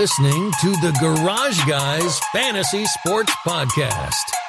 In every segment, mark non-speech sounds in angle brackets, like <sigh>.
listening to the Garage Guys Fantasy Sports Podcast.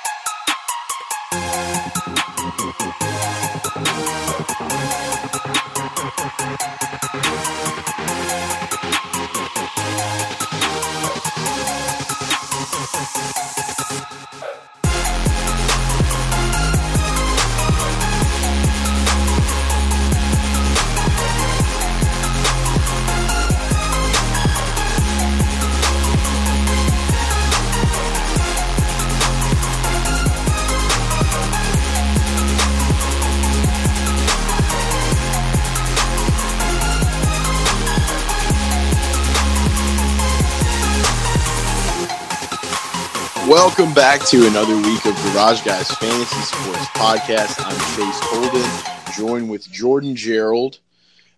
Welcome back to another week of Garage Guys Fantasy Sports Podcast. I'm Chase Holden, joined with Jordan Gerald.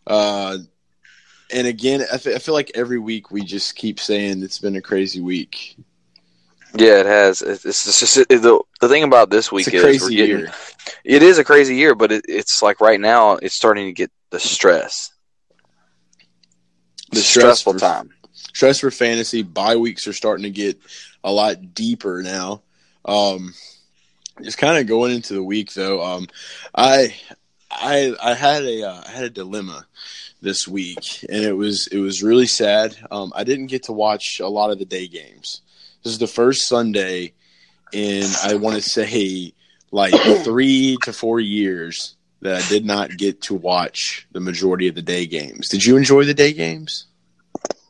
Uh, and again, I, f- I feel like every week we just keep saying it's been a crazy week. Yeah, it has. It's, it's just it, the the thing about this week It's a is crazy we're getting, year. It is a crazy year, but it, it's like right now it's starting to get the stress. The stress stressful for- time. Stress for fantasy. Bye weeks are starting to get a lot deeper now. Um, just kind of going into the week though. Um, I I I had a uh, I had a dilemma this week, and it was it was really sad. Um, I didn't get to watch a lot of the day games. This is the first Sunday in I want to say like <coughs> three to four years that I did not get to watch the majority of the day games. Did you enjoy the day games?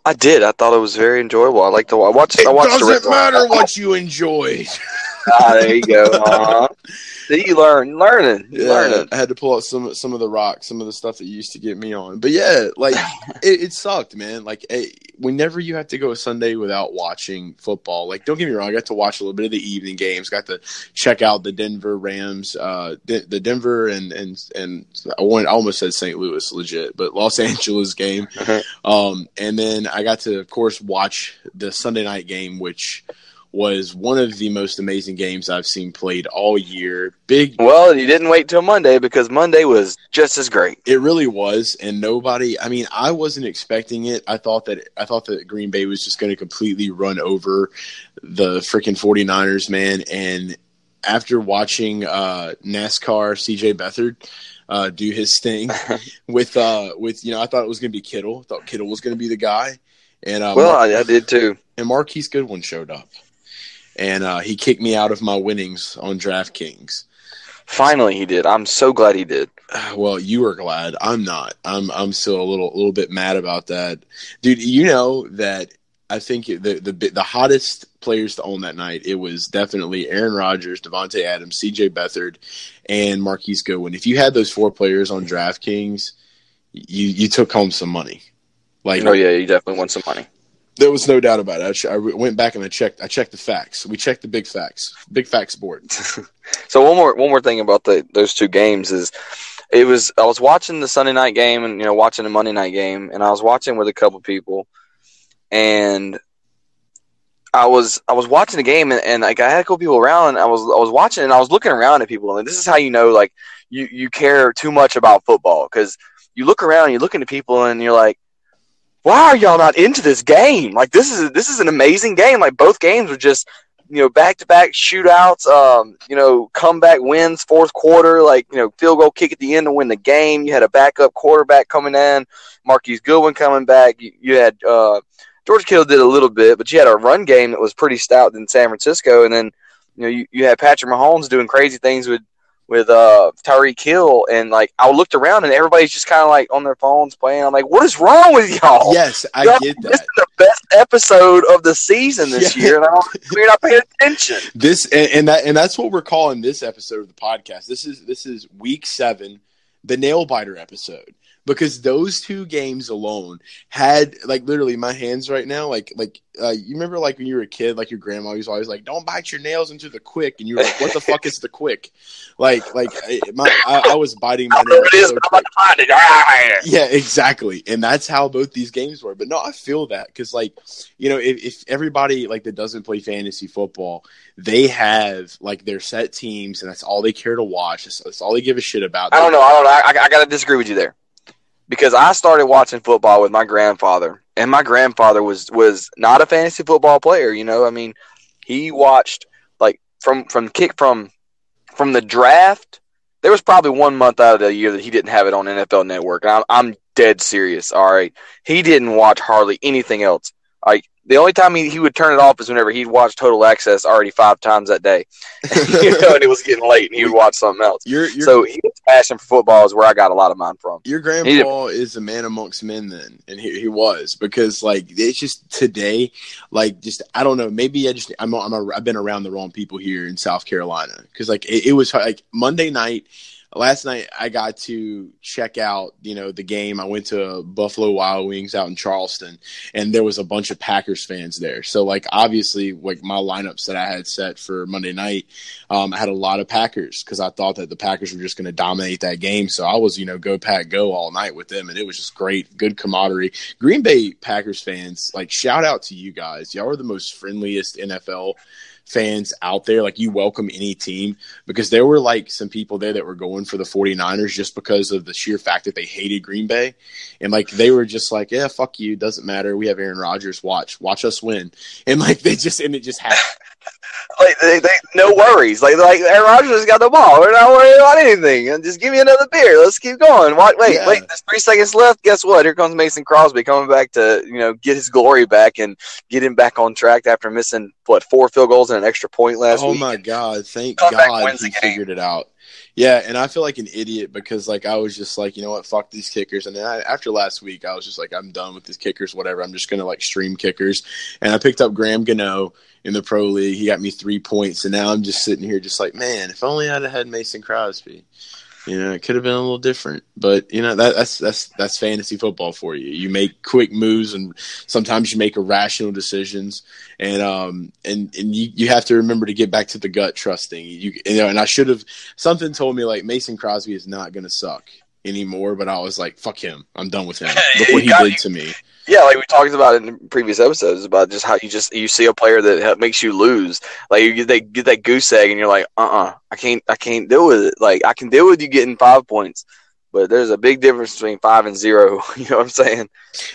I did. I thought it was very enjoyable. I like to I watched. It I watched doesn't matter what <laughs> you enjoyed. Ah, there you go. <laughs> Uh-huh. See, you learn, learning, Yeah, learning. I had to pull out some some of the rocks, some of the stuff that used to get me on. But yeah, like <laughs> it, it sucked, man. Like eh, whenever you have to go a Sunday without watching football, like don't get me wrong, I got to watch a little bit of the evening games. Got to check out the Denver Rams, uh, the, the Denver and and and I, wanted, I almost said St. Louis, legit, but Los <laughs> Angeles game. Mhm. Um, and then I got to, of course, watch the Sunday night game, which was one of the most amazing games I've seen played all year. Big Well, you didn't wait till Monday because Monday was just as great. It really was, and nobody. I mean, I wasn't expecting it. I thought that I thought that Green Bay was just going to completely run over the freaking 49ers, man. And after watching uh, NASCAR, CJ Beathard uh, do his thing <laughs> with uh, with you know, I thought it was going to be Kittle. I thought Kittle was going to be the guy, and uh, Well, I did too. and Marquise Goodwin showed up, and uh, he kicked me out of my winnings on DraftKings. Finally, he did. I'm so glad he did. <sighs> Well, you are glad. I'm not. I'm I'm still a little a little bit mad about that, dude. You know that I think the the the hottest players to own that night it was definitely Aaron Rodgers, Davante Adams, C.J. Beathard, and Marquise Goodwin. If you had those four players on DraftKings, you you took home some money. Like Oh yeah, you definitely won some money. There was no doubt about it. I, I went back and I checked. I checked the facts. We checked the big facts. Big facts board. <laughs> So one more one more thing about the those two games is it was I was watching the Sunday night game and you know watching the Monday night game and I was watching with a couple people and I was I was watching the game and, and like I had a couple people around and I was I was watching and I was looking around at people and this is how you know like you you care too much about football because you look around you look into people and you're like why are y'all not into this game like this is this is an amazing game like both games were just you know, back to back shootouts, um, you know, comeback wins, fourth quarter, like, you know, field goal kick at the end to win the game. You had a backup quarterback coming in, Marquise Goodwin coming back. You, you had uh, George Kittle did a little bit, but you had a run game that was pretty stout in San Francisco. And then, you know, you, you had Patrick Mahomes doing crazy things with, with uh, Tyreek Hill. And, like, I looked around and everybody's just kind of like on their phones playing. I'm like, what is wrong with y'all? Yes, I Y'all get that. This is the best episode of the season this Yeah. year, and <laughs> you're not paying attention. this and, and that and that's what we're calling this episode of the podcast. This is this is week seven, the nail biter episode. Because those two games alone had like literally my hands right now, like like uh, you remember like when you were a kid, like your grandma was always like, "Don't bite your nails into the quick," and you were like, "What the fuck is the quick?" Like like I- my I, I was biting my <laughs> nails so quick. about to find it. Ah! Yeah, exactly. And that's how both these games were. But no, I feel that because, like, you know, if, if everybody like that doesn't play fantasy football, they have like their set teams, and that's all they care to watch. That's, that's all they give a shit about. I don't know. I don't know. I, I got to disagree with you there. Because I started watching football with my grandfather, and my grandfather was was not a fantasy football player. You know, I mean, he watched like from from kick from from the draft. There was probably one month out of the year that he didn't have it on NFL Network, and I'm, I'm dead serious. All right, he didn't watch hardly anything else. Like the only time he, he would turn it off is whenever he'd watch Total Access already five times that day, <laughs> you know, and it was getting late, and he would watch something else. Your, your, so his passion for football is where I got a lot of mine from. Your grandpa is a man amongst men, then, and he, he was because like it's just today, like just I don't know, maybe I just I'm I'm a, I've been around the wrong people here in South Carolina because like it, it was like Monday night last night I got to check out, you know, the game. I went to Buffalo Wild Wings out in Charleston and there was a bunch of Packers fans there. So like obviously like my lineups that I had set for Monday night, um, I had a lot of Packers because I thought that the Packers were just going to dominate that game. So I was, you know, go pack go all night with them and it was just great, good camaraderie. Green Bay Packers fans, like shout out to you guys. Y'all are the most friendliest NFL fans out there. Like you welcome any team because there were like some people there that were going for the 49ers just because of the sheer fact that they hated Green Bay. And like they were just like, yeah, fuck you. Doesn't matter. We have Aaron Rodgers. Watch, watch us win. And like they just, and it just happened. <laughs> like they, they, no worries. Like like Aaron Rodgers got the ball. We're not worried about anything. And just give me another beer. Let's keep going. Wait, wait, yeah. wait. There's three seconds left. Guess what? Here comes Mason Crosby coming back to you know get his glory back and get him back on track after missing what four field goals and an extra point last oh week. Oh my god! Thank God he figured it out. Yeah, and I feel like an idiot because like I was just like, you know what, fuck these kickers. And then I, after last week, I was just like, I'm done with these kickers, whatever. I'm just gonna like stream kickers. And I picked up Graham Gano in the pro league. He got me three points, and now I'm just sitting here, just like, man, if only I'd have had Mason Crosby. You know, it could have been a little different, but you know that, that's that's that's fantasy football for you. You make quick moves, and sometimes you make irrational decisions, and um and and you, you have to remember to get back to the gut trusting. You you know, and I should have something told me like Mason Crosby is not going to suck anymore, but I was like, fuck him, I'm done with him. <laughs> Look what he did to me. Yeah, like we talked about in previous episodes about just how you just you see a player that makes you lose. Like you get that get that goose egg, and you're like, uh, uh-uh, uh I can't, I can't deal with it. Like I can deal with you getting five points, but there's a big difference between five and zero. <laughs> You know what I'm saying?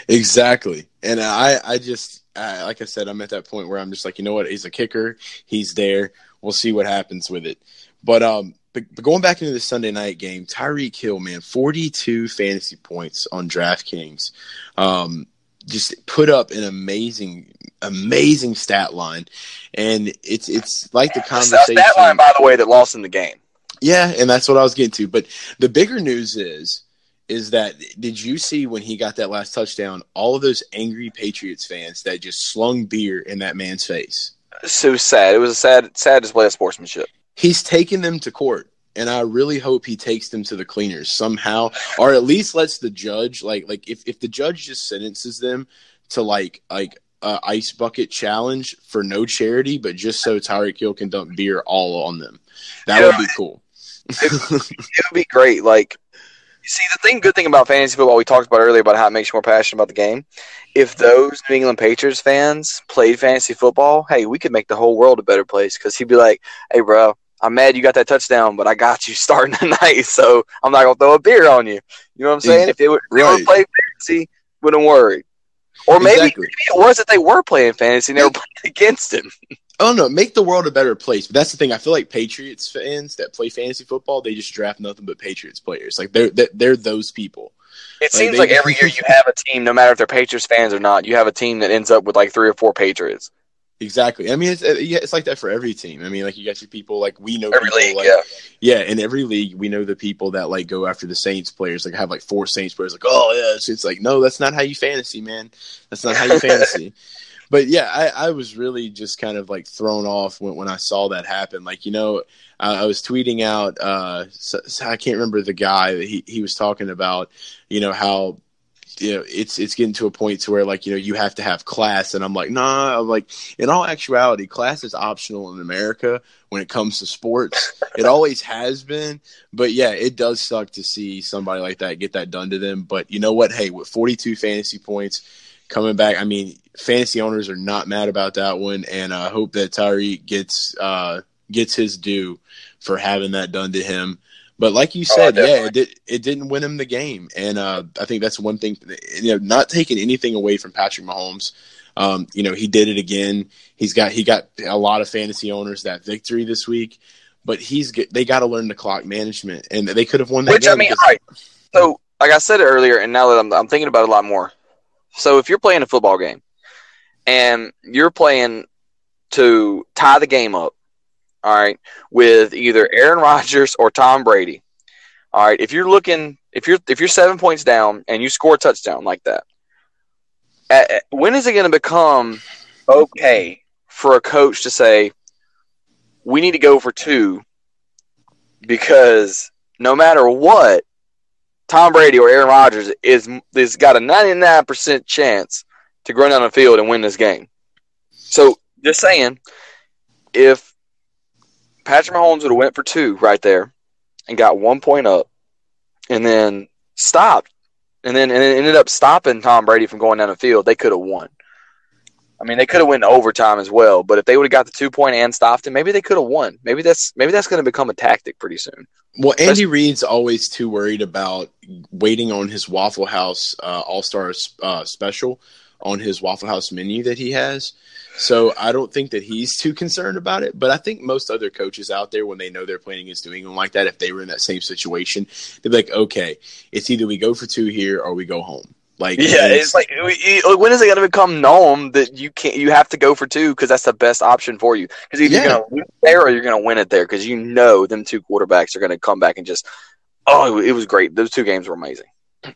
Exactly. And I, I just, I, like I said, I'm at that point where I'm just like, you know what? He's a kicker. He's there. We'll see what happens with it. But um, but going back into the Sunday night game, Tyreek Hill, man, 42 fantasy points on DraftKings. Um, just put up an amazing, amazing stat line, and it's it's like the conversation. Stat line, by the way, that lost in the game. Yeah, and that's what I was getting to. But the bigger news is is that did you see when he got that last touchdown? All of those angry Patriots fans that just slung beer in that man's face. So sad. It was a sad, sad display of sportsmanship. He's taking them to court and I really hope he takes them to the cleaners somehow, or at least lets the judge like like if if the judge just sentences them to like like a ice bucket challenge for no charity, but just so Tyreek Hill can dump beer all on them, that would be cool. it, <laughs> it would be great. Like you see the thing good thing about fantasy football we talked about earlier about how it makes you more passionate about the game if those new england patriots fans played fantasy football hey we could make the whole world a better place because he'd be like hey bro I'm mad you got that touchdown, but I got you <laughs> starting tonight, so I'm not gonna throw a beer on you. You know what I'm saying? If it would, they would play fantasy, wouldn't worry. Or maybe, exactly. maybe, it was that they were playing fantasy and they were playing against him. <laughs> Oh no, make the world a better place. But that's the thing. I feel like Patriots fans that play fantasy football, they just draft nothing but Patriots players. Like they're they're, they're those people. It like seems they, like every year you have a team, no matter if they're Patriots fans or not, you have a team that ends up with like three or four Patriots. Exactly. I mean, it's it's like that for every team. I mean, like you got your people like we know every people, league, like, yeah, yeah. In every league, we know the people that like go after the Saints players. Like have like four Saints players. Like, oh yeah, it's, it's like no, that's not how you fantasy, man. That's not how you fantasy. <laughs> But yeah, I, I was really just kind of like thrown off when when I saw that happen. Like you know, I, I was tweeting out. uh so, so I can't remember the guy that he he was talking about. You know how you know it's it's getting to a point to where like you know you have to have class. And i'm like nah i'm like in all actuality class is optional in america when it comes to sports. It <laughs> always has been. But yeah it does suck to see somebody like that get that done to them. But you know what? Hey with 42 fantasy points coming back i mean fantasy owners are not mad about that one. And i hope that Tyreek gets uh gets his due for having that done to him But like you Oh, said, yeah, it did. It didn't win him the game, and uh, I think that's one thing. You know, not taking anything away from Patrick Mahomes. Um, you know, he did it again. He's got he got a lot of fantasy owners that victory this week, but he's they got to learn the clock management, and they could have won that Which game. I mean, because- all right. So, like I said earlier, and now that I'm, I'm thinking about it a lot more. So, if you're playing a football game and you're playing to tie the game up, all right, with either Aaron Rodgers or Tom Brady, all right. If you're looking, if you're if you're seven points down and you score a touchdown like that, at, at- when is it going to become okay for a coach to say, "We need to go for two because no matter what, Tom Brady or Aaron Rodgers is is got a 99% chance to go down the field and win this game. So, just saying, if Patrick Mahomes would have went for two right there and got one point up and then stopped and then and it ended up stopping Tom Brady from going down the field, they could have won. I mean, they could have went overtime as well, but if they would have got the two point and stopped him, maybe they could have won. Maybe that's maybe that's going to become a tactic pretty soon. Well, Andy Reid's always too worried about waiting on his Waffle House uh, All Star uh, special on his Waffle House menu that he has. So I don't think that he's too concerned about it. But I think most other coaches out there, when they know they're playing against New England like that, if they were in that same situation, they'd be like, okay, it's either we go for two here or we go home. Like, Yeah, it's like when is it going to become known that you can't? You have to go for two because that's the best option for you. Because either Yeah. you're going to lose there or you're going to win it there. Because you know them two quarterbacks are going to come back and just. Oh, it was great. Those two games were amazing.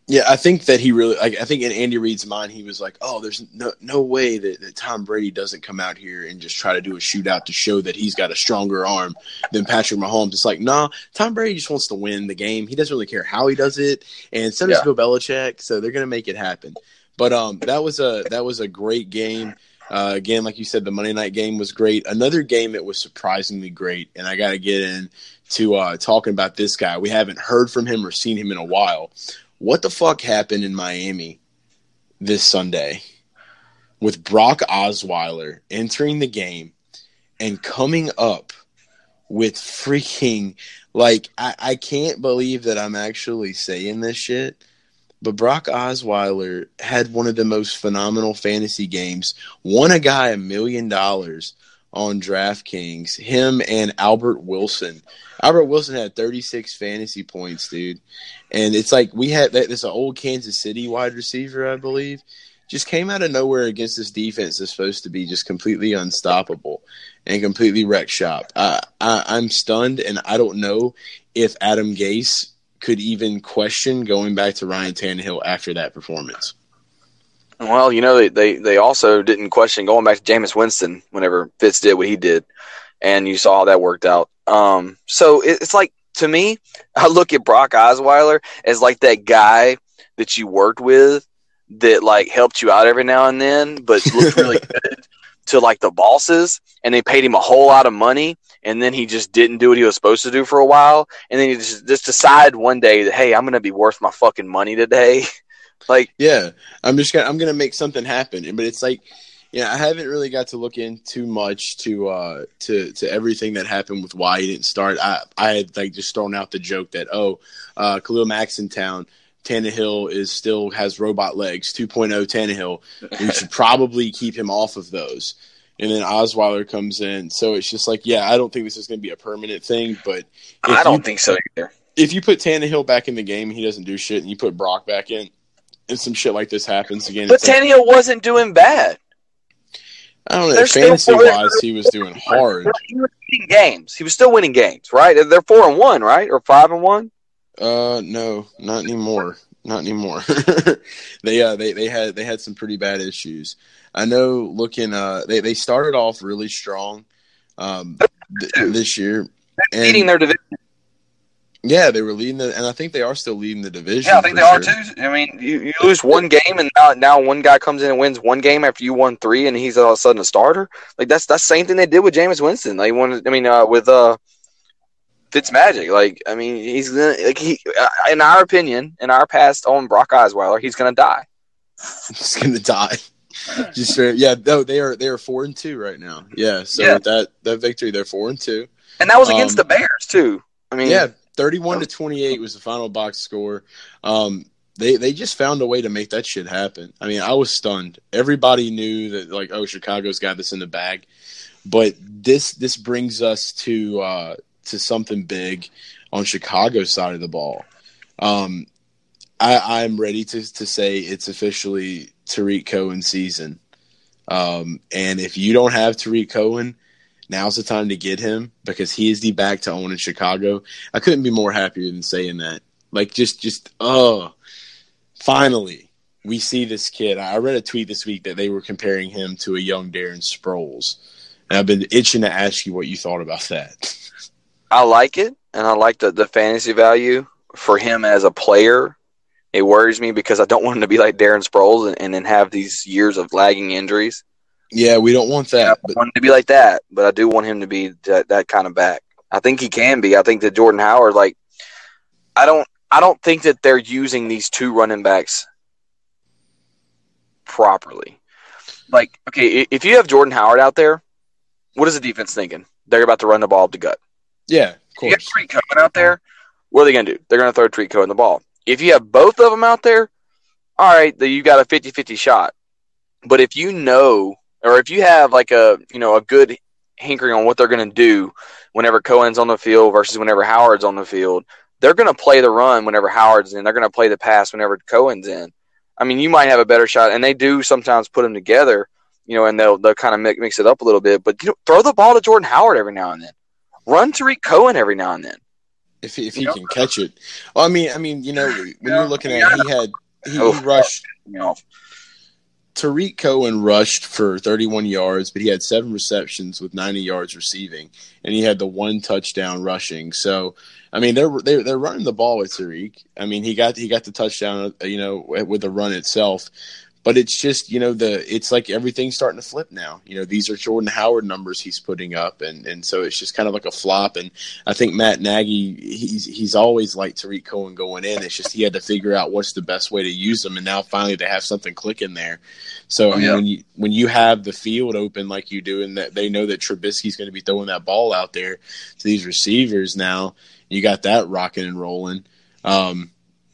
Yeah, I think that he really like. I think in Andy Reid's mind, he was like, "Oh, there's no no way that, that Tom Brady doesn't come out here and just try to do a shootout to show that he's got a stronger arm than Patrick Mahomes." It's like, nah, Tom Brady just wants to win the game. He doesn't really care how he does it, and so does Yeah. Bill Belichick. So they're gonna make it happen. But um, that was a that was a great game. Uh, again, like you said, the Monday night game was great. Another game that was surprisingly great, and I got to get in to uh, talking about this guy. We haven't heard from him or seen him in a while. What the fuck happened in Miami this Sunday with Brock Osweiler entering the game and coming up with freaking like I, I can't believe that I'm actually saying this shit. But Brock Osweiler had one of the most phenomenal fantasy games. Won a guy a million dollars on DraftKings. Him and Albert Wilson. Albert Wilson had 36 fantasy points, dude. And it's like we had. This old Kansas City wide receiver, I believe, just came out of nowhere against this defense that's supposed to be just completely unstoppable and completely wreck shop. I, I'm stunned, and I don't know if Adam Gase could even question going back to Ryan Tannehill after that performance. Well, you know they, they, they also didn't question going back to Jameis Winston whenever Fitz did what he did, and you saw how that worked out. Um, so it, it's like to me, <laughs> I look at Brock Osweiler as like that guy that you worked with that like helped you out every now and then, but <laughs> looked really good to like the bosses, and they paid him a whole lot of money, and then he just didn't do what he was supposed to do for a while, and then he just just decided one day that hey, I'm gonna be worth my fucking money today. <laughs> like Yeah, I'm just gonna I'm gonna make something happen, but it's like, yeah, I haven't really got to look in too much to uh to to everything that happened with why he didn't start. I I had like just thrown out the joke that oh, uh, Khalil Mack's in town. Tannehill is still has robot legs, 2.0 Tannehill. We should <laughs> probably keep him off of those. And then Osweiler comes in, so it's just like, yeah, I don't think this is going to be a permanent thing. But I don't you, think so either. if you put Tannehill back in the game, and he doesn't do shit, and you put Brock back in, and some shit like this happens again. But it's like- wasn't doing bad. I don't know. They're Fantasy wise, he was doing hard. He was winning games. He was still winning games, right? They're four and one, right, or five and one. Uh, no, not anymore. Not anymore. <laughs> they uh they, they had they had some pretty bad issues. I know. Looking uh, they they started off really strong, um, th- this year. And, Leading their division. Yeah, they were leading the, and I think they are still leading the division. Yeah, I think they are sure. too. I mean, you, you lose one game, and now, now one guy comes in and wins one game after you won three, and he's all of a sudden a starter. Like that's that's the same thing they did with Jameis Winston. They wanted. I mean, uh, with uh, Fitzmagic. Like, I mean, he's gonna like he. Uh, in our opinion, in our past on Brock Osweiler, he's gonna die. <laughs> He's gonna die. Just straight- yeah, no, they are they are four and two right now. Yeah, so Yeah. that that victory, they're four and two. And that was against Um, the Bears too. I mean, Yeah, 31 to 28 was the final box score. Um, they they just found a way to make that shit happen. I mean, I was stunned. Everybody knew that like, oh, Chicago's got this in the bag. But this this brings us to uh, to something big on Chicago's side of the ball. Um, I, I'm ready to to say it's officially Tarik Cohen season. Um, and if you don't have Tarik Cohen, now's the time to get him because he is the back to own in Chicago. I couldn't be more happier than saying that. Like just just oh finally we see this kid. I read a tweet this week that they were comparing him to a young Darren Sproles. And I've been itching to ask you what you thought about that. I like it, and I like the, the fantasy value for him as a player. It worries me because I don't want him to be like Darren Sproles and, and then have these years of lagging injuries. Yeah, we don't want that. Yeah, but want him to be like that, but I do want him to be that, that kind of back. I think he can be. I think that Jordan Howard, like, I don't, I don't think that they're using these two running backs properly. Like, okay, if you have Jordan Howard out there, what is the defense thinking? They're about to run the ball up the gut. yeah, of If you have course. Cohen out there, what are they going to do? They're going to throw Tarik Cohen the ball. If you have both of them out there, all right, then you got a 50-50 shot. But if you know, or if you have like a you know a good hankering on what they're going to do whenever Cohen's on the field versus whenever Howard's on the field, they're going to play the run whenever Howard's in. They're going to play the pass whenever Cohen's in. I mean, you might have a better shot, and they do sometimes put them together, you know, and they'll they'll kind of mix, mix it up a little bit. But you know, throw the ball to Jordan Howard every now and then. Run Tarik Cohen every now and then. If he, if he You know? can catch it. Well, I mean, I mean, you know, when Yeah, you're looking at yeah. he had he, Oh. he rushed You know, Tarik Cohen rushed for 31 yards, but he had seven receptions with 90 yards receiving, and he had the one touchdown rushing. So, I mean, they're they're, they're running the ball with Tarik. I mean, he got he got the touchdown, you know, with the run itself. But it's just you know the it's like everything's starting to flip now. You know these are Jordan Howard numbers he's putting up, and and so it's just kind of like a flop. And I think Matt Nagy he's he's always liked Tarik Cohen going in. It's just he had to figure out what's the best way to use them, and now finally they have something clicking there. So I Oh, yeah. when you when you have the field open like you do, and that they know that Trubisky's going to be throwing that ball out there to these receivers now, you got that rocking and rolling. Um,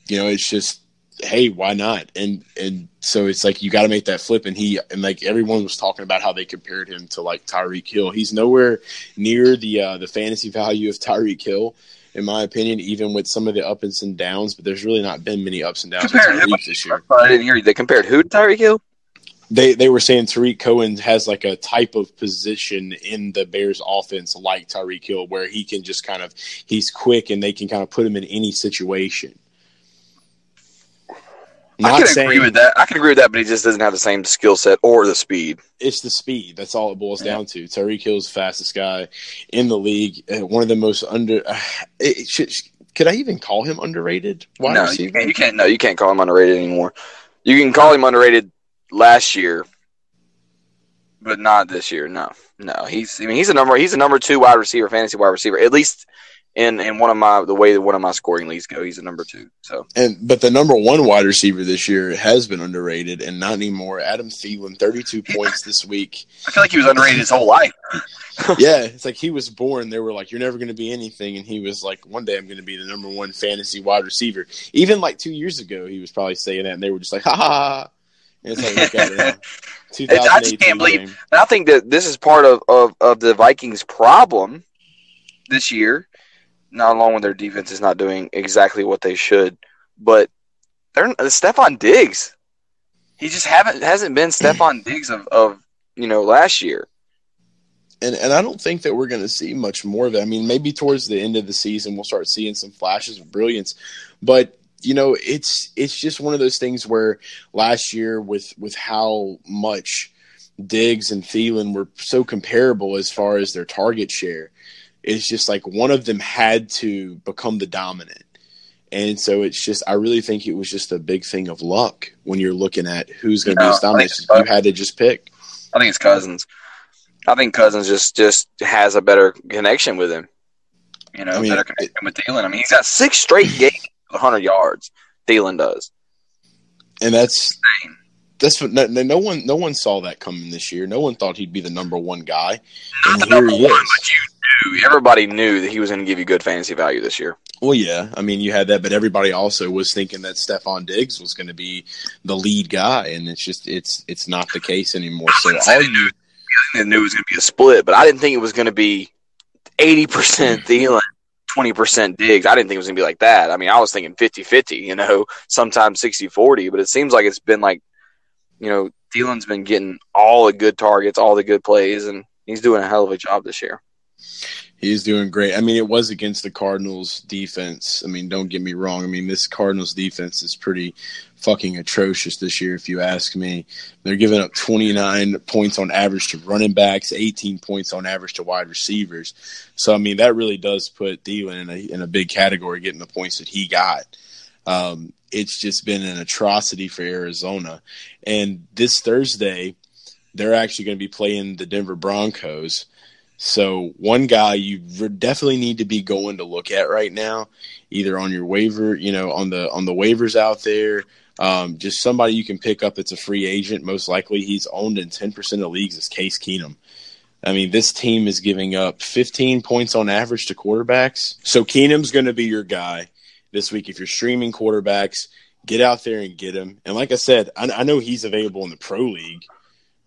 you know, it's just hey, why not? And and so it's like you got to make that flip. And he and like everyone was talking about how they compared him to like Tyreek Hill. He's nowhere near the uh, the fantasy value of Tyreek Hill. In my opinion, even with some of the ups and downs, but there's really not been many ups and downs with? Tyreek this year. I didn't hear you. They compared who to Tyreek Hill? They they were saying Tarik Cohen has like a type of position in the Bears offense like Tyreek Hill where he can just kind of he's quick and they can kind of put him in any situation. I can saying agree with that. I can agree with that, but he just doesn't have the same skill set or the speed. it's the speed. That's all it boils down to. Tyreek Hill's the fastest guy in the league. uh, One of the most under. Uh, it, it should, could I even call him underrated? Wide no, you can't, you can't. No, you can't call him underrated anymore. You can call him underrated last year, but not this year. No, no. He's. I mean, he's a number. He's a number two wide receiver, fantasy wide receiver. At least in in one of my the way that one of my scoring leagues go, he's a number two. So And but the number one wide receiver this year has been underrated and not anymore. Adam Thielen, thirty-two points this week. I feel like he was underrated his whole life. <laughs> yeah, it's like he was born. They were like, "You're never going to be anything," and he was like, "One day I'm going to be the number one fantasy wide receiver." Even like two years ago, he was probably saying that, and they were just like, "Ha ha!" ha. It's like, look at. <laughs> I just 2018 can't believe- game. And I think that this is part of, of, of the Vikings' problem this year. Not along with their defense is not doing exactly what they should, but they're Stefon Diggs. He just haven't hasn't been Stefon <clears throat> Diggs of, of you know last year. and and I don't think that we're going to see much more of it. I mean, maybe towards the end of the season we'll start seeing some flashes of brilliance, but you know, it's it's just one of those things where last year with with how much Diggs and Thielen were so comparable as far as their target share, it's just like one of them had to become the dominant. And so it's just, I really think it was just a big thing of luck when you're looking at who's going to No, be I dominant. You had to just pick. I think it's Cousins. I think Cousins just just has a better connection with him. You know, I mean, better connection with Thielen. I mean, he's got six straight games with 100 yards. Thielen does. and that's that's what no, no one no one saw that coming this year. No one thought he'd be the number one guy, Not and the here number he one, is. but you knew everybody knew that he was going to give you good fantasy value this year. Well, yeah, I mean you had that, but everybody also was thinking that Stefon Diggs was going to be the lead guy, and it's just it's it's not the case anymore. So all you I knew it was going to be a split, but I didn't think it was going to be eighty percent Thielen, twenty percent Diggs. I didn't think it was going to be like that. I mean, I was thinking 50-50, You know, sometimes 60-40, but it seems like it's been like, you know, Thielen's been getting all the good targets, all the good plays, and he's doing a hell of a job this year. He's doing great. I mean, it was against the Cardinals defense. I mean, don't get me wrong. I mean, this Cardinals defense is pretty fucking atrocious this year, if you ask me. They're giving up 29 points on average to running backs, 18 points on average to wide receivers. So, I mean, that really does put Thielen in a, in a big category, getting the points that he got. Um, it's just been an atrocity for Arizona. And this Thursday, they're actually going to be playing the Denver Broncos. So one guy you definitely need to be going to look at right now, either on your waiver, you know, on the on the waivers out there, um, just somebody you can pick up that's a free agent. Most likely, he's owned in ten percent of leagues. Is Case Keenum. I mean, this team is giving up 15 points on average to quarterbacks. So Keenum's going to be your guy this week. If you're streaming quarterbacks, get out there and get him. And like I said, I, I know he's available in the pro league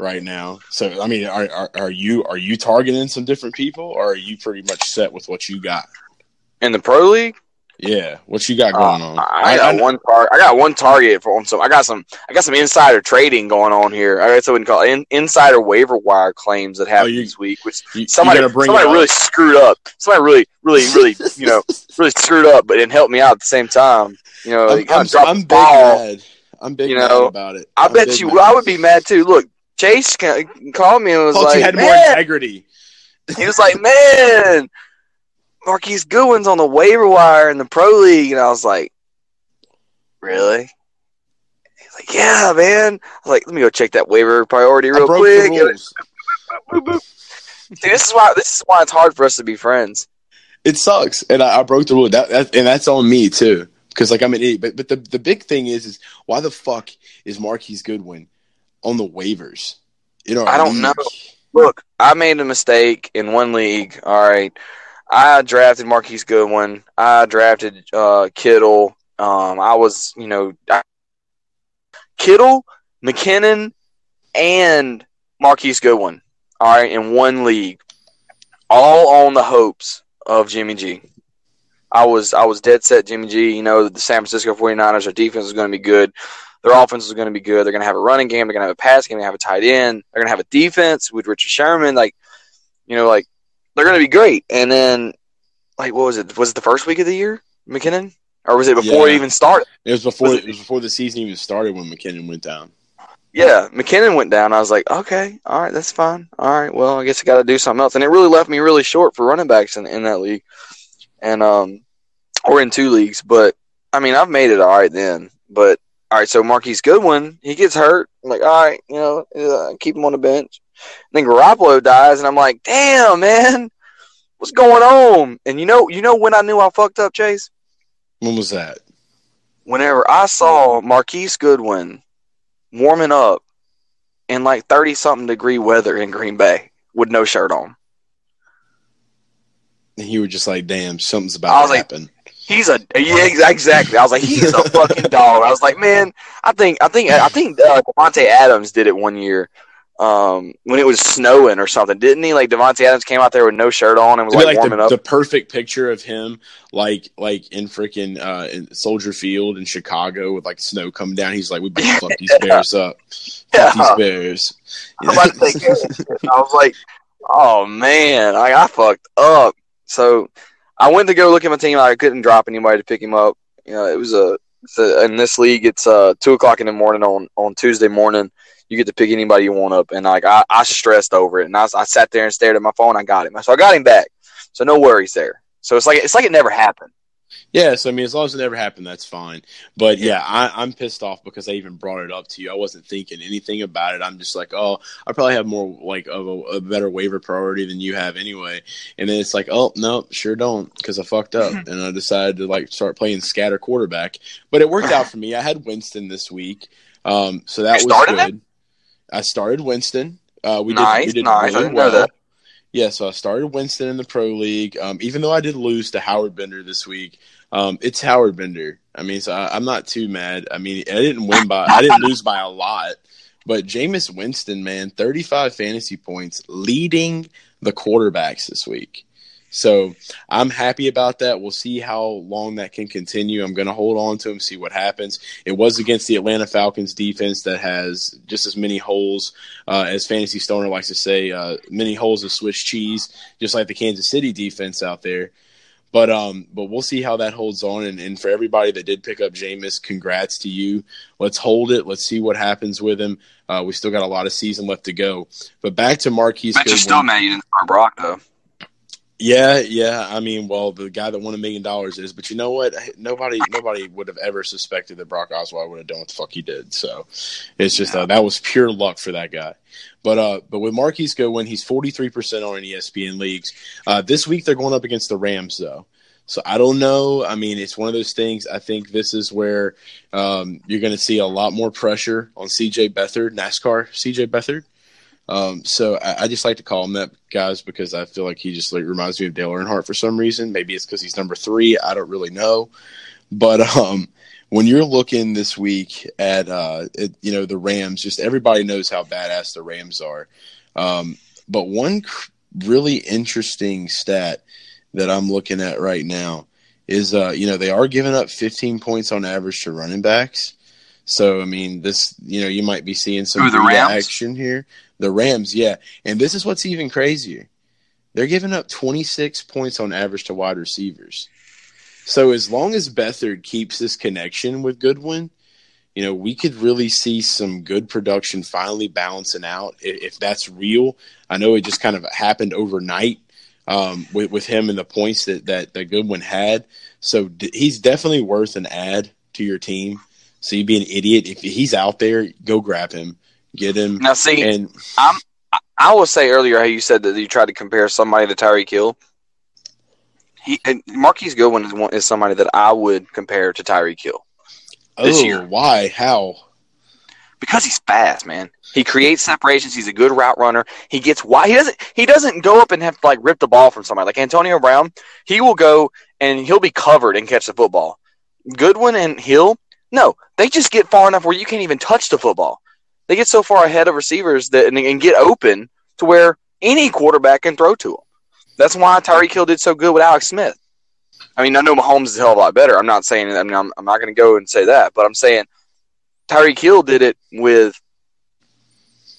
right now. So I mean, are, are, are you are you targeting some different people, or are you pretty much set with what you got in the pro league? Yeah, what you got going uh, on? I, I got I, one tar- I got one target for some. I got some. I got some insider trading going on here. I guess I wouldn't call it in, insider waiver wire claims that happened oh, this week, which you, somebody somebody really screwed up. Somebody really, really, really, you know, <laughs> really screwed up, but it helped me out at the same time. You know, I'm, I'm, I'm big mad. I'm big you know, about it. I bet you. I would be mad too. Look, Chase called me and was like, "You had man. more integrity." He was like, "Man, Marquise Goodwin's on the waiver wire in the pro league," and I was like, "Really?" He's like, "Yeah, man." I was like, "Let me go check that waiver priority real quick." See, <laughs> this is why this is why it's hard for us to be friends. It sucks, and I, I broke the rule. That, that, and that's on me too, because like I'm an idiot. But but the the big thing is is why the fuck is Marquise Goodwin on the waivers. You know, I don't league. know. Look, I made a mistake in one league. All right, I drafted Marquise Goodwin. I drafted uh, Kittle. Um, I was, you know, I, Kittle, McKinnon, and Marquise Goodwin. All right, in one league, all on the hopes of Jimmy G. I was I was dead set Jimmy G. You know, the San Francisco 49ers, our defense is going to be good. Their offense is going to be good. They're going to have a running game. They're going to have a pass game. To have a tight end. They're going to have a defense with Richard Sherman. Like, you know, like they're going to be great. And then, like, what was it? Was it the first week of the year, McKinnon, or was it before yeah. it even started? It was before. Was it, it was before the season even started when McKinnon went down. Yeah, McKinnon went down. I was like, okay, all right, that's fine. All right, well, I guess I got to do something else. And it really left me really short for running backs in, in that league, and um, or in two leagues. But I mean, I've made it all right then. But all right, so Marquise Goodwin, he gets hurt. I'm like, all right, you know, uh, keep him on the bench. And then Garoppolo dies, and I'm like, damn, man, what's going on? And you know, you know when I knew I fucked up, Chase? When was that? Whenever I saw Marquise Goodwin warming up in like 30 something degree weather in Green Bay with no shirt on. And you were just like, damn, something's about to like, happen he's a yeah exactly. I was like he's a <laughs> fucking dog. I was like man, I think I think I think uh, Davante Adams did it one year. Um, when it was snowing or something, didn't he? Like Davante Adams came out there with no shirt on and was like, like, warming the, up. The perfect picture of him, like like in freaking uh, in Soldier Field in Chicago with like snow coming down. He's like, we better fuck these <laughs> bears up. Fuck these bears. I was like, oh man, I, I fucked up. So I went to go look at my team. I couldn't drop anybody to pick him up. You know, it was a, a in this league. It's uh two o'clock in the morning on on Tuesday morning. You get to pick anybody you want up, and like I, I stressed over it, and I, I sat there and stared at my phone. I got him, so I got him back. So no worries there. So it's like it's like it never happened. Yes, I mean, as long as it never happened, that's fine. But yeah, I, am pissed off because I even brought it up to you. I wasn't thinking anything about it. I'm just like, oh, I probably have more like of a, a better waiver priority than you have anyway. And then it's like, oh no, sure don't, because I fucked up and I decided to like start playing scatter quarterback. But it worked out for me. I had Winston this week, um, so that was good. It? I started Winston. Uh, we nice, did, we did nice. really well. Yeah, so I started Winston in the pro league. Um, even though I did lose to Howard Bender this week, um, it's Howard Bender. I mean, so I, am not too mad. I mean, I didn't win by, I didn't lose by a lot, but Jameis Winston, man, 35 fantasy points, leading the quarterbacks this week. So I'm happy about that. We'll see how long that can continue. I'm going to hold on to him, see what happens. It was against the Atlanta Falcons defense that has just as many holes uh, as Fantasy Stoner likes to say, uh, many holes of Swiss cheese, just like the Kansas City defense out there. But um, but we'll see how that holds on. And, and for everybody that did pick up Jameis, congrats to you. Let's hold it. Let's see what happens with him. Uh, we still got a lot of season left to go. But back to Marquise. But you're still mad you didn't Brock though. Yeah, yeah. I mean, well, the guy that won a million dollars is, but you know what? Nobody, nobody would have ever suspected that Brock Osweiler would have done what the fuck he did. So it's just uh, that was pure luck for that guy. But uh, but with Marquise Goodwin, he's forty three percent on ESPN leagues. Uh, this week they're going up against the Rams though. So I don't know. I mean, it's one of those things. I think this is where um, you're going to see a lot more pressure on CJ Beathard, NASCAR CJ Beathard. Um, so I, I, just like to call him that, guys, because I feel like he just like reminds me of Dale Earnhardt for some reason. Maybe it's because he's number three. I don't really know. But <laughs> um, when you're looking this week at uh, you know the Rams, just everybody knows how badass the Rams are. Um, but one cr- really interesting stat that I'm looking at right now is uh, you know they are giving up 15 points on average to running backs. So I mean, this you know you might be seeing some action here. The Rams, yeah, and this is what's even crazier. They're giving up 26 points on average to wide receivers. So as long as Beathard keeps this connection with Goodwin, you know, we could really see some good production finally balancing out if, if that's real. I know it just kind of happened overnight um, with, with him and the points that, that, that Goodwin had. So d- he's definitely worth an add to your team. So you'd be an idiot if he's out there. Go grab him, get him. Now, see, and I'm. I will say earlier how you said that you tried to compare somebody to Tyreek Hill. He and Marquise Goodwin is one, is somebody that I would compare to Tyreek Hill this oh, year. Why? How? Because he's fast, man. He creates separations. He's a good route runner. He gets wide. He doesn't. He doesn't go up and have to like rip the ball from somebody like Antonio Brown. He will go and he'll be covered and catch the football. Goodwin and Hill, no, they just get far enough where you can't even touch the football. They get so far ahead of receivers that and, and get open to where any quarterback can throw to them. That's why Tyreek Hill did so good with Alex Smith. I mean, I know Mahomes is a hell of a lot better. I'm not saying. I mean, I'm, I'm not going to go and say that, but I'm saying Tyreek Hill did it with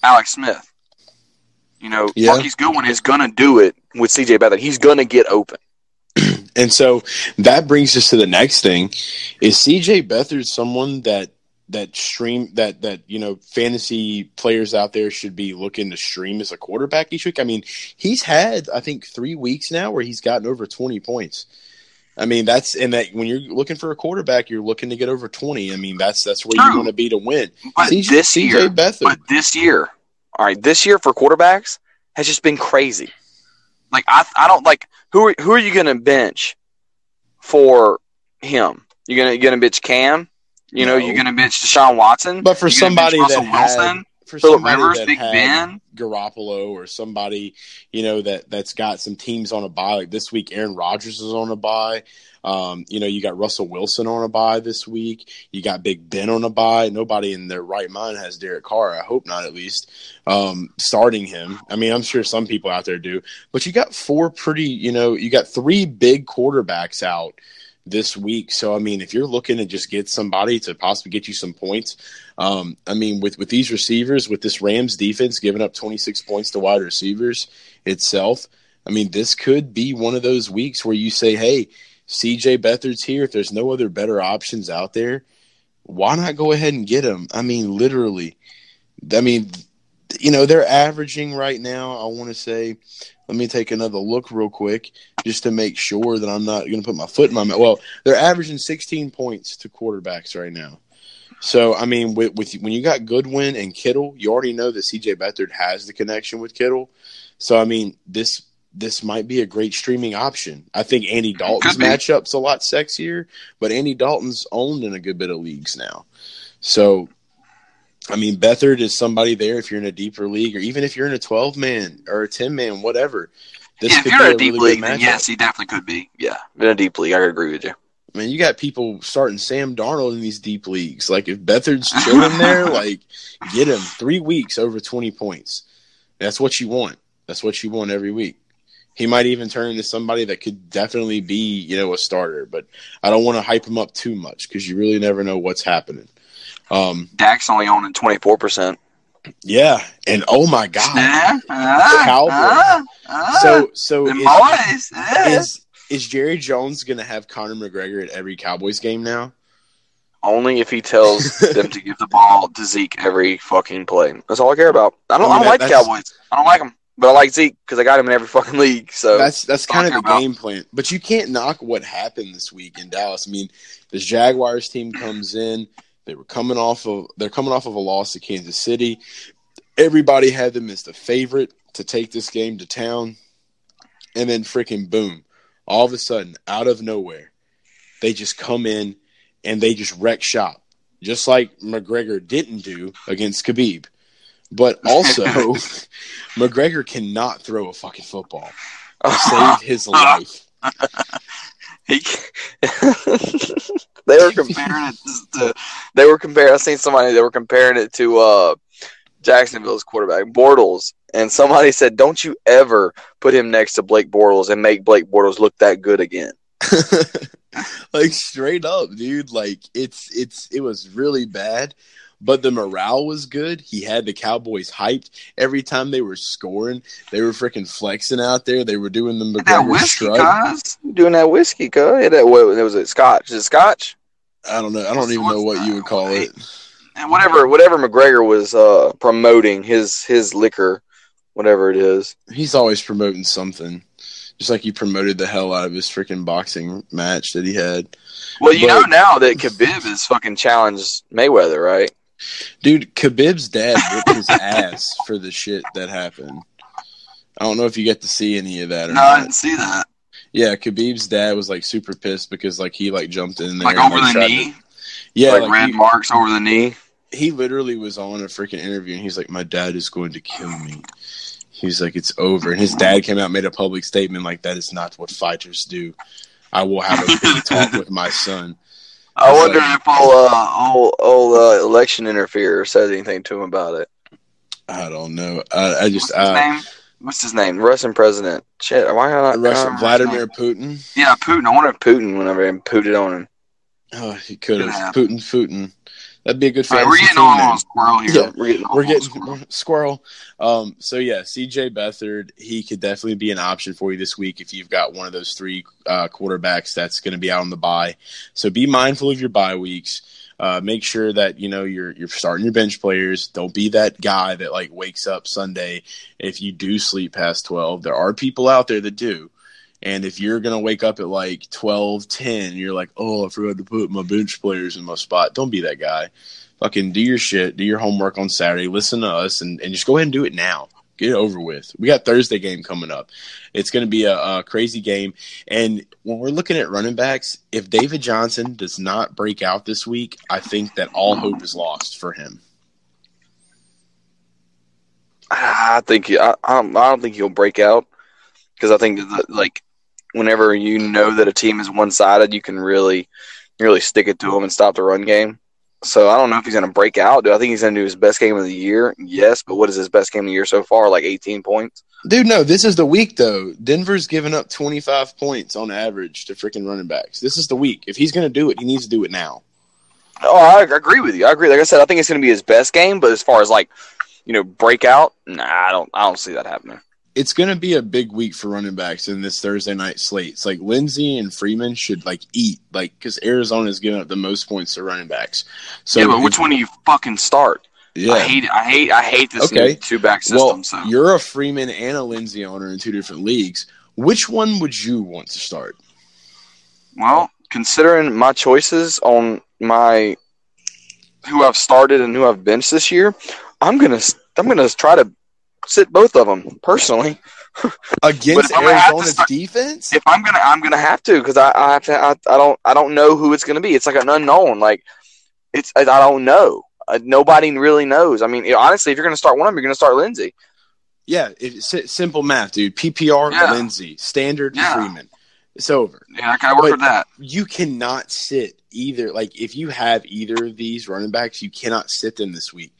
Alex Smith. You know, yeah. Marquise Goodwin is going to do it with CJ Beathard. He's going to get open. <clears throat> And so that brings us to the next thing: is CJ Beathard someone that that stream that that you know fantasy players out there should be looking to stream as a quarterback each week? I mean, he's had I think three weeks now where he's gotten over twenty points. I mean, that's and that when you're looking for a quarterback, you're looking to get over twenty. I mean, that's that's where True. you want to be to win. But CJ, this CJ year, Beathard. but this year, all right, this year for quarterbacks has just been crazy. Like I, I don't like who are who are you going to bench for him? You're gonna you gonna bench Cam? You know, you're gonna bench Deshaun Watson. But for somebody that Wilson, had, for Philip Rivers, Big Ben, Garoppolo, or somebody you know that that's got some teams on a bye. Like this week, Aaron Rodgers is on a bye. Um, you know, you got Russell Wilson on a bye this week. You got Big Ben on a bye. Nobody in their right mind has Derek Carr. I hope not, at least um, starting him. I mean, I'm sure some people out there do, but you got four pretty. You know, you got three big quarterbacks out this week. So I mean, if you're looking to just get somebody to possibly get you some points, um, I mean, with with these receivers, with this Rams defense giving up 26 points to wide receivers itself, I mean, this could be one of those weeks where you say, "Hey, CJ Beathard's here. If there's no other better options out there, why not go ahead and get him? I mean, literally. I mean, you know, they're averaging right now, I want to say, let me take another look real quick just to make sure that I'm not going to put my foot in my mouth. Well, they're averaging 16 points to quarterbacks right now. So, I mean, with, with when you got Goodwin and Kittle, you already know that CJ Beathard has the connection with Kittle. So, I mean, this this might be a great streaming option. I think Andy Dalton's matchup's a lot sexier, but Andy Dalton's owned in a good bit of leagues now. So I mean, Beathard is somebody there if you're in a deeper league, or even if you're in a 12 man or a 10 man, whatever. This yeah, if you're in a deep really league, then yes, he definitely could be. Yeah, in a deep league, I agree with you. I mean, you got people starting Sam Darnold in these deep leagues. Like, if Beathard's chilling <laughs> there, like, get him three weeks over 20 points. That's what you want. That's what you want every week. He might even turn into somebody that could definitely be, you know, a starter. But I don't want to hype him up too much because you really never know what's happening. Um, Dak's only owning 24%. Yeah, and oh my god, uh, uh, Cowboys. Uh, so so is, boys, is is Jerry Jones going to have Conor McGregor at every Cowboys game now? Only if he tells <laughs> them to give the ball to Zeke every fucking play. That's all I care about. I don't, I, mean, I don't that, like Cowboys. I don't like them, but I like Zeke because I got him in every <laughs> fucking league. So that's that's kind of the about. game plan. But you can't knock what happened this week in Dallas. I mean, this Jaguars team comes in. They were coming off of they're coming off of a loss to Kansas City. Everybody had them as the favorite to take this game to town. And then freaking boom. All of a sudden, out of nowhere, they just come in and they just wreck shop. Just like McGregor didn't do against Khabib. But <laughs> also <laughs> McGregor cannot throw a fucking football. To <laughs> save his life. they were comparing it to. They were comparing. I seen somebody. They were comparing it to uh, Jacksonville's quarterback Bortles, and somebody said, "Don't you ever put him next to Blake Bortles and make Blake Bortles look that good again." like straight up, dude. Like it's it's it was really bad but the morale was good. He had the Cowboys hyped every time they were scoring. They were freaking flexing out there. They were doing the McGregor that whiskey, cuz. Doing that whiskey, cuz. Yeah, that what was it? Scotch? Is it Scotch? I don't know. I don't even know what you would call it. And whatever, whatever McGregor was uh, promoting his his liquor, whatever it is. He's always promoting something. Just like he promoted the hell out of his freaking boxing match that he had. Well, you but, know now that Khabib is fucking challenged Mayweather, right? Dude, Khabib's dad whipped his <laughs> ass for the shit that happened. I don't know if you get to see any of that or no, not. I didn't see that. Yeah, Khabib's dad was like super pissed because like he like jumped in there like over the knee. To, yeah, like, like red he, marks over the knee. He literally was on a freaking interview and he's like, "My dad is going to kill me." He's like, "It's over." And his dad came out made a public statement like, "That is not what fighters do. I will have a big talk <laughs> with my son." I wonder if old, uh, old, old uh, election interferer says anything to him about it. I don't know. I, I just What's his, name? What's his name? Russian president. Shit, why not? Russian Vladimir Putin. Yeah, Putin. I wonder if Putin whenever he pooted on him. Oh, he could have. Putin, Putin. That'd be a good. Right, we're getting on, on squirrel here. Yeah, we're getting, we're getting squirrel. <laughs> squirrel. Um, so yeah, CJ Beathard, he could definitely be an option for you this week if you've got one of those three uh, quarterbacks that's going to be out on the bye. So be mindful of your bye weeks. Uh, make sure that you know you're you're starting your bench players. Don't be that guy that like wakes up Sunday if you do sleep past twelve. There are people out there that do. And if you're to wake up at like 12, 10, you're like, oh, I forgot to put my bench players in my spot. Don't be that guy. Fucking do your shit, do your homework on Saturday, listen to us, and, and just go ahead and do it now. Get it over with. We got Thursday game coming up. It's going to be a, a crazy game. And when we're looking at running backs, if David Johnson does not break out this week, I think that all hope is lost for him. I think I, I don't think he'll break out because I think that, like whenever you know that a team is one sided, you can really, really stick it to them and stop the run game. So I don't know if he's going to break out. Do I think he's going to do his best game of the year? Yes, but what is his best game of the year so far? Like 18 points. Dude, no. This is the week though. Denver's given up 25 points on average to freaking running backs. This is the week. If he's going to do it, he needs to do it now. Oh, I agree with you. I agree. Like I said, I think it's going to be his best game. But as far as like, you know, breakout, nah, I don't. I don't see that happening it's going to be a big week for running backs in this Thursday night slate. It's like Lindsay and Freeman should like eat, like because Arizona is giving up the most points to running backs. So yeah, but which one do you fucking start? Yeah, I hate, I hate, I hate this okay. two back system. Well, so you're a Freeman and a Lindsay owner in two different leagues. Which one would you want to start? Well, considering my choices on my who I've started and who I've benched this year, I'm gonna I'm gonna try to sit both of them personally. <laughs> Against Arizona's start, defense? If I'm gonna, I'm gonna have to because I, I have to. I, I don't, I don't know who it's gonna be. It's like an unknown. Like it's, I don't know. Uh, nobody really knows. I mean, honestly, if you're to start one of them, you're to start Lindsay. Yeah, it's simple math, dude. PPR, Yeah. Lindsay, standard, Yeah. Freeman. It's over. Yeah, I of work with that. You cannot sit either. Like, if you have either of these running backs, you cannot sit them this week.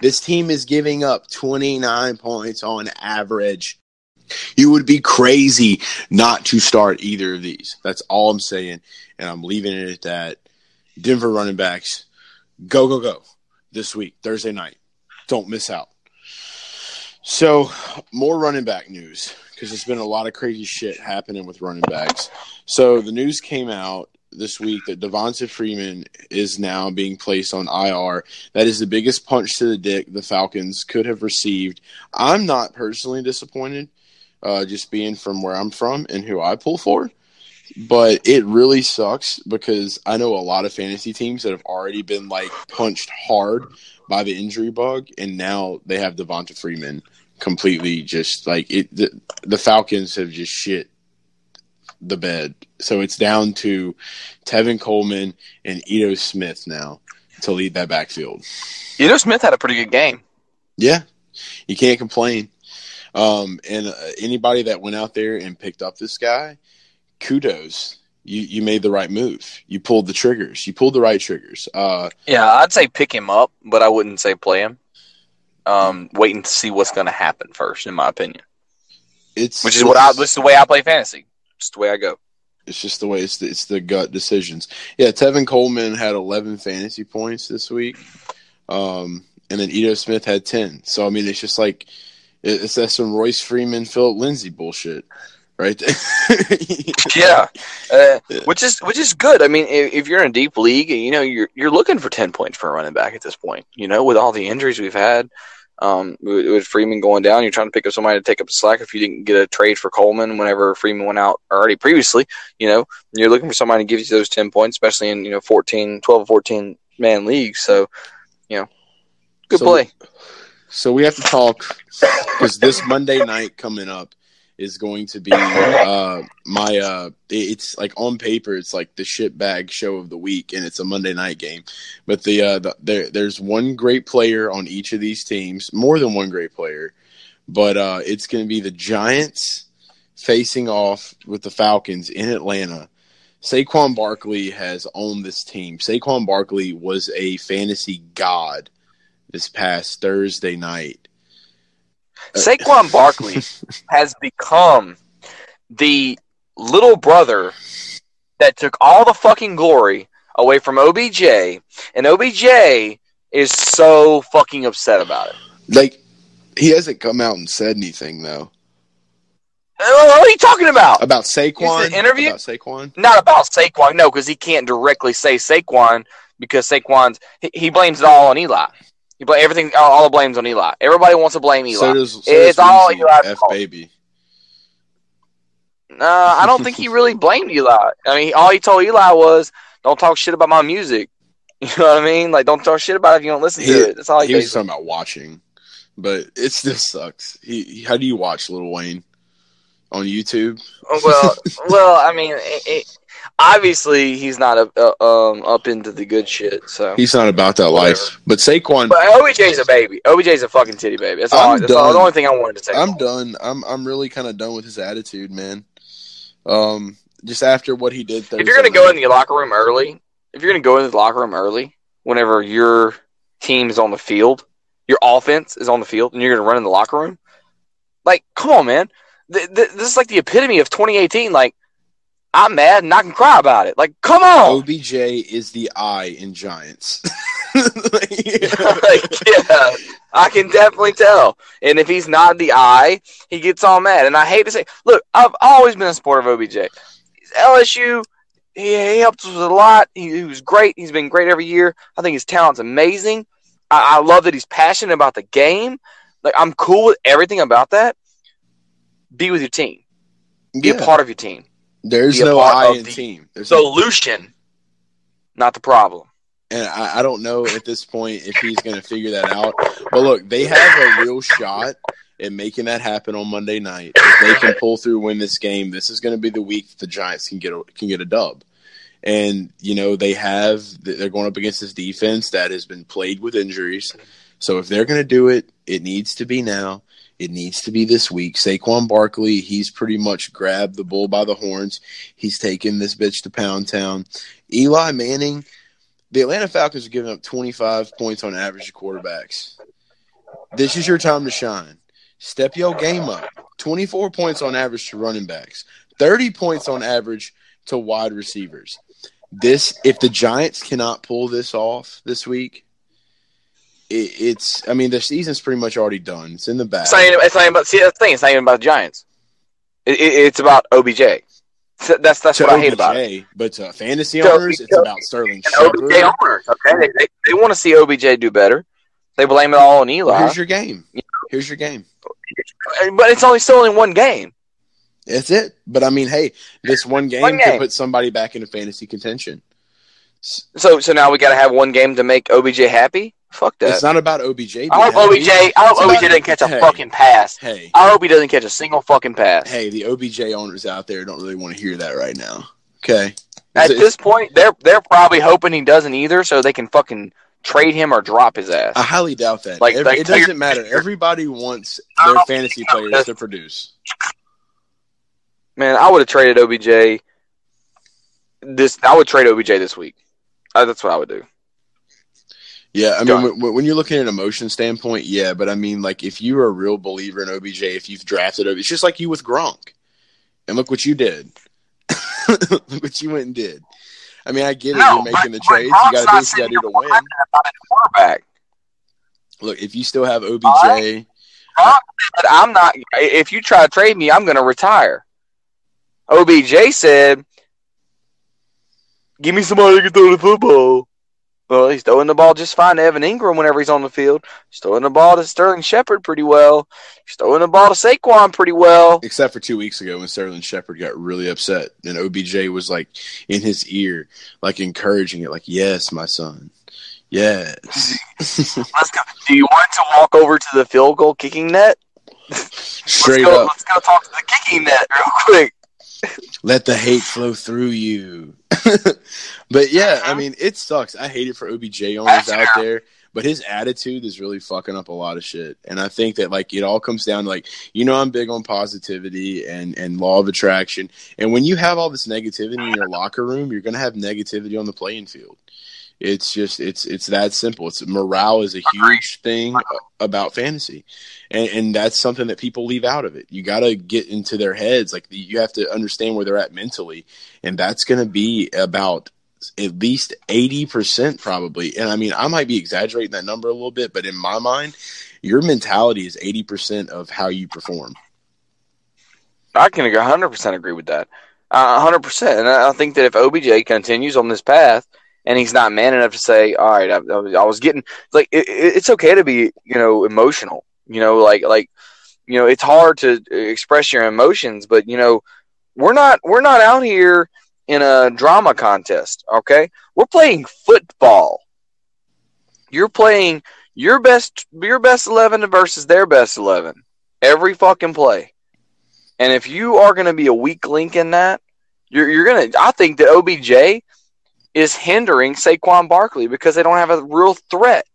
This team is giving up 29 points on average. You would be crazy not to start either of these. That's all I'm saying. And I'm leaving it at that. Denver running backs, go, go, go this week, Thursday night. Don't miss out. So, more running back news because there's been a lot of crazy shit happening with running backs. So, the news came out this week that Devonta Freeman is now being placed on IR. That is the biggest punch to the dick the Falcons could have received. I'm not personally disappointed, uh, just being from where I'm from and who I pull for. But it really sucks because I know a lot of fantasy teams that have already been like punched hard by the injury bug, and now they have Devonta Freeman completely just like it. The, the Falcons have just shit the bed, so it's down to Tevin Coleman and Ito Smith now to lead that backfield. Know, Smith had a pretty good game. Yeah, you can't complain. Um, and uh, anybody that went out there and picked up this guy, kudos. You you made the right move. You pulled the triggers. You pulled the right triggers. Uh, Yeah, I'd say pick him up, but I wouldn't say play him. Um, waiting to see what's going to happen first, in my opinion. it's Which is what I. This is the way I play fantasy. Just the way I go. It's just the way it's the, it's the gut decisions. Yeah, Tevin Coleman had 11 fantasy points this week, um, and then Ito Smith had 10. So I mean, it's just like it- it's that some Royce Freeman, Phillip Lindsay bullshit, right? <laughs> Yeah, uh, which is which is good. I mean, if, if you're in a deep league, you know you're you're looking for ten points for a running back at this point. You know, with all the injuries we've had, um, with, Freeman going down, you're trying to pick up somebody to take up the slack. If you didn't get a trade for Coleman whenever Freeman went out already previously, you know you're looking for somebody to give you those ten points, especially in you know 14, 12 or 14 man leagues. So, you know, good So- play. So we have to talk because this Monday night coming up is going to be uh, my. Uh, it's like on paper, it's like the shit bag show of the week, and it's a Monday night game. But the, uh, the there, there's one great player on each of these teams, more than one great player. But uh, it's going to be the Giants facing off with the Falcons in Atlanta. Saquon Barkley has owned this team. Saquon Barkley was a fantasy god this past Thursday night. Saquon Barkley <laughs> has become the little brother that took all the fucking glory away from OBJ, and OBJ is so fucking upset about it. Like he hasn't come out and said anything though Uh, What are you talking about? about Saquon. Interview? About Saquon. Not about Saquon, no, because he can't directly say Saquon because Saquon's he, he blames it all on Eli. He bl- everything all, all the blames on Eli. Everybody wants to blame Eli. So does, so It's all Eli's F fault. baby. Uh, I don't <laughs> think he really blamed Eli. I mean, all he told Eli was, "Don't talk shit about my music." <laughs> You know what I mean? Like, don't talk shit about it if you don't listen He- to it. That's all he, He was talking about watching, but it still sucks. He, he- how do you watch Lil Wayne on YouTube? well, <laughs> well, I mean, it, it, obviously he's not up, uh, um, up into the good shit. So, He's not about that Whatever. life. But Saquon, but OBJ's a baby. OBJ's a fucking titty baby. That's all. That's all, the only thing I wanted to say. I'm done. I'm I'm really kind of done with his attitude, man. Um, just after what he did. Thursday if you're gonna go in the locker room early, if you're gonna go in the locker room early, whenever your team is on the field, your offense is on the field, and you're gonna run in the locker room, like, come on, man. Th- th- this is like the epitome of 2018. Like, I'm mad and I can cry about it. Like, come on. OBJ is the eye in Giants. like, <laughs> yeah, I can definitely tell. And if he's not the eye, he gets all mad. And I hate to say, look, I've always been a supporter of OBJ. LSU, he, he helped us a lot. He, he was great. He's been great every year. I think his talent's amazing. I, I love that he's passionate about the game. Like I'm cool with everything about that. Be with your team. Be yeah, a part of your team. There's no eye in the team. There's no, Solution, not the problem. and I, I don't know at this point if he's going to figure that out. But look, they have a real shot at making that happen on Monday night. If they can pull through, win this game, this is going to be the week that the Giants can get a, can get a dub. and you know they have they're going up against this defense that has been plagued with injuries. So if they're going to do it, it needs to be now. It needs to be this week. Saquon Barkley, he's pretty much grabbed the bull by the horns. He's taken this bitch to Pound Town. Eli Manning, the Atlanta Falcons are giving up 25 points on average to quarterbacks. This is your time to shine. Step your game up. 24 points on average to running backs, 30 points on average to wide receivers. This, if the Giants cannot pull this off this week, it, it's. I mean, the season's pretty much already done. It's in the bag. It's not even, it's not even about. See, that's the thing. It's not even about the Giants. It, it, it's about OBJ. So that's that's what I hate about it. But to fantasy To- owners, it's about Sterling Shepard. OBJ owners, okay, they, they, they want to see OBJ do better. They blame it all on Well, Eli, here's your game. Here's your game. but it's only still in one game. That's it. But I mean, hey, this one game, One could put somebody back into fantasy contention. So so now we got to have one game to make OBJ happy. Fuck that. It's not about OBJ. I hope. OBJ. I hope OBJ doesn't catch a hey, fucking pass. Hey, I hope he doesn't catch a single fucking pass. hey, the OBJ owners out there don't really want to hear that right now. Okay. At It's- this point, they're they're probably hoping he doesn't either, so they can fucking trade him or drop his ass. I highly doubt that. Like, Every- like- it doesn't matter. Everybody wants their fantasy players to produce. Man, I would have traded OBJ. This I would trade OBJ this week. Uh, that's what I would do. Yeah, I mean, when, you're looking at an emotion standpoint, yeah, but I mean, like, if you're a real believer in OBJ, if you've drafted OBJ, it's just like you with Gronk. And look what you did. <laughs> look what you went and did. I mean, I get it. No, you're making but- the trades. You got to do what you got to do to win. quarterback. Look, if you still have OBJ. But I'm not. If you try to trade me, I'm going to retire. OBJ said, "Give me somebody who can throw the football." Well, he's throwing the ball just fine to Evan Engram whenever he's on the field. He's throwing the ball to Sterling Shepard pretty well. He's throwing the ball to Saquon pretty well. except for two weeks ago when Sterling Shepard got really upset and OBJ was like in his ear, like encouraging it, like, yes, my son. Yes. <laughs> Let's go. Do you want to walk over to the field goal kicking net? Straight let's go, up. Let's go talk to the kicking net real quick. Let the hate flow through you. <laughs> but yeah, I uh-huh. mean, it sucks. I hate it for OBJ owners out there, but his attitude is really fucking up a lot of shit. And I think that like it all comes down to like, you know, I'm big on positivity and and law of attraction. And when you have all this negativity in your locker room, you're gonna have negativity on the playing field. It's just it's it's that simple. It's morale is a huge thing about fantasy, and, and that's something that people leave out of it. You got to get into their heads. Like you have to understand where they're at mentally, and that's going to be about at least eighty percent probably. And I mean, I might be exaggerating that number a little bit, but in my mind, your mentality is eighty percent of how you perform. I can 100% agree with that. Uh, 100%. And I think that if OBJ continues on this path and he's not man enough to say, all right, I, I was getting, like, it, it- it's okay to be, you know, emotional. You know, like, like, you know, it's hard to express your emotions, but, you know, we're not, we're not out here in a drama contest, okay? We're playing football. You're playing your best, your best 11 versus their best 11 every fucking play. And if you are going to be a weak link in that, you're, you're to. I think that OBJ is hindering Saquon Barkley because they don't have a real threat.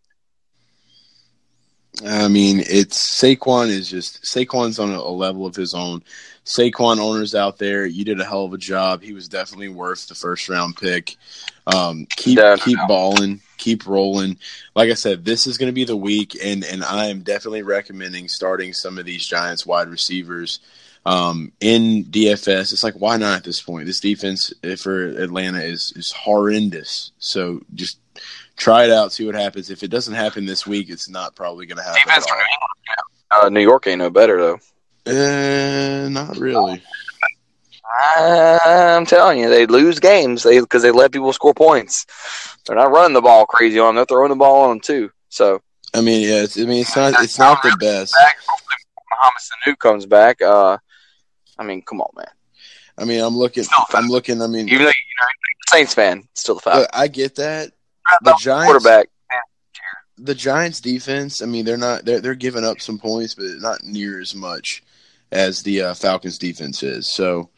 I mean, it's Saquon is just Saquon's on a, a level of his own. Saquon owners out there, you did a hell of a job. He was definitely worth the first round pick. Um, keep no, keep balling, keep rolling. Like I said, this is going to be the week, and and I am definitely recommending starting some of these Giants wide receivers um, in DFS. It's like why not at this point? This defense eh, for Atlanta is is horrendous. So just try it out, see what happens. If it doesn't happen this week, it's not probably going to happen. Defense at for. New England. Uh, New York ain't no better though. Uh, not really. I'm telling you, they lose games they because they let people score points. They're not running the ball crazy on them; they're throwing the ball on them too. So I mean, yeah, it's, I mean, it's not, it's not the best. back, hopefully Mohamed Sanu comes back. Uh, I mean, come on, man. I mean, I'm looking, I'm looking. I mean, Even though you're a Saints fan, still the fact. I get that. the Giants- quarterback. The Giants' defense. I mean, they're not, they're they're giving up some points, but not near as much as the uh, Falcons' defense is. So,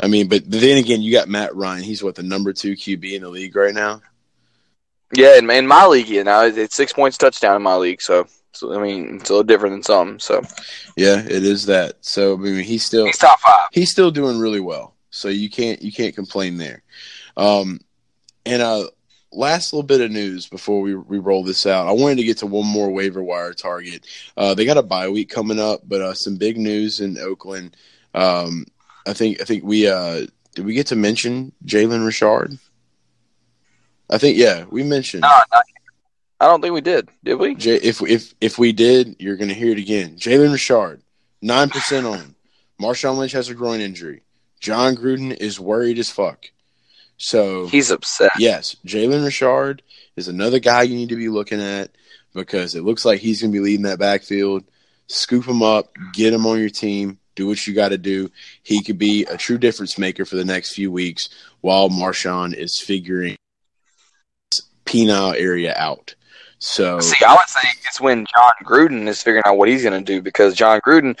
I mean, but then again, you got Matt Ryan. He's what the number two QB in the league right now. Yeah, in, in my league, you know, it's six points touchdown in my league. So, so I mean, it's a little different than some. So, Yeah, it is that. So I mean, he's still he's top five. he's still doing really well. So you can't you can't complain there. Um, and uh, last little bit of news before we we roll this out. I wanted to get to one more waiver wire target. Uh, they got a bye week coming up, but uh, some big news in Oakland. Um, I think I think we uh, did we get to mention Jalen Richard? I think yeah, we mentioned. No, no, I don't think we did. Did we? J- if if if we did, you're going to hear it again. Jalen Richard, nine percent on. Marshawn Lynch has a groin injury. Jon Gruden is worried as fuck. So He's upset. yes, Jalen Richard is another guy you need to be looking at because it looks like he's going to be leading that backfield. Scoop him up, get him on your team, do what you got to do. He could be a true difference maker for the next few weeks while Marshawn is figuring his penile area out. So See, I would say it's when Jon Gruden is figuring out what he's going to do because Jon Gruden,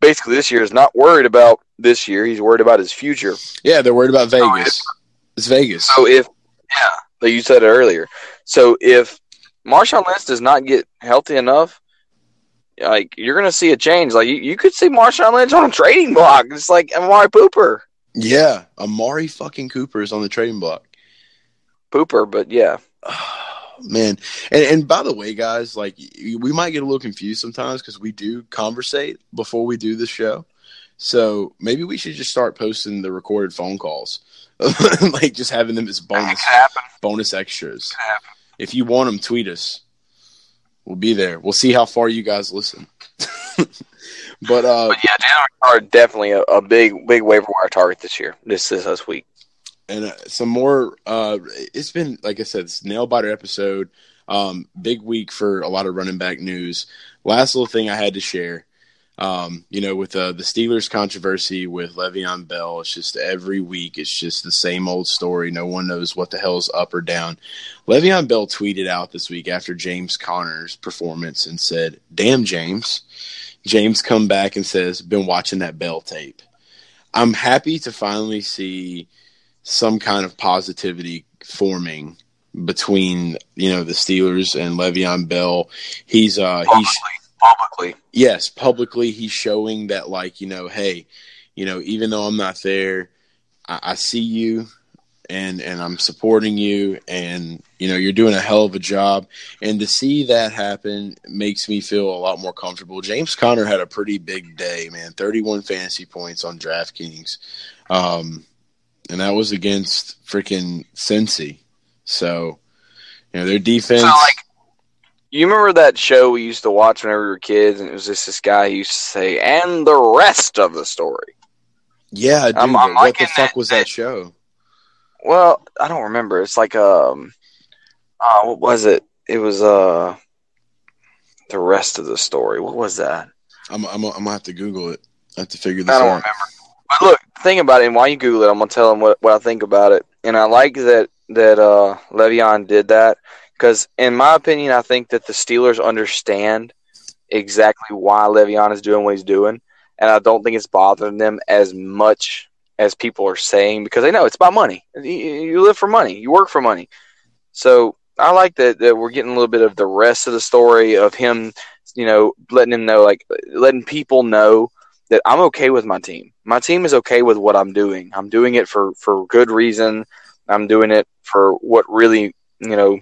basically this year, is not worried about this year. He's worried about his future. yeah, they're worried about So Vegas. It's Vegas. So if yeah, like you said it earlier. So if Marshawn Lynch does not get healthy enough, like you're gonna see a change. Like you, you could see Marshawn Lynch on a trading block, It's like Amari Pooper. Yeah, Amari fucking Cooper is on the trading block. Pooper, but yeah. <sighs> Man, and and by the way, guys, like we might get a little confused sometimes because we do conversate before we do the show. So maybe we should just start posting the recorded phone calls, <laughs> like just having them as bonus bonus extras. If you want them, tweet us. We'll be there. We'll see how far you guys listen. <laughs> but uh, But yeah, Jalen Richard definitely a, a big big waiver wire target this year. This this this week. And uh, some more. Uh, it's been like I said, it's nail biter episode. Um, big week for a lot of running back news. Last little thing I had to share. Um, you know, with uh, the Steelers controversy with Le'Veon Bell, it's just every week it's just the same old story. No one knows what the hell's up or down. Le'Veon Bell tweeted out this week after James Conner's performance and said, "Damn, James." James come back and says, "Been watching that Bell tape." I'm happy to finally see some kind of positivity forming between you know the Steelers and Le'Veon Bell. He's uh he's Publicly, publicly. yes publicly he's showing that like you know hey you know even though I'm not there, I, I see you and and I'm supporting you and you know you're doing a hell of a job and to see that happen makes me feel a lot more comfortable. James Conner had a pretty big day, man. 31 fantasy points on DraftKings. Um and that was against freaking Cincy. So, you know, their defense So like, you remember that show we used to watch whenever we were kids, and it was just this guy who used to say, "And the rest of the story." Yeah, dude, I'm- I'm what the fuck that- was that show? Well, I don't remember. It's like um, uh, what was it? It was uh, the rest of the story. What was that? I'm I'm I'm gonna have to Google it. I have to figure this I don't out. remember. But look, think about it. And while you Google it, I'm gonna tell them what, what I think about it. And I like that that uh, Le'Veon did that because, in my opinion, I think that the Steelers understand exactly why Le'Veon is doing what he's doing, and I don't think it's bothering them as much as people are saying because they know it's about money. You, live for money. You work for money. So I like that, that we're getting a little bit of the rest of the story of him, you know, letting him know, like letting people know that I'm okay with my team. My team is okay with what I'm doing. I'm doing it for for good reason. I'm doing it for what really, you know,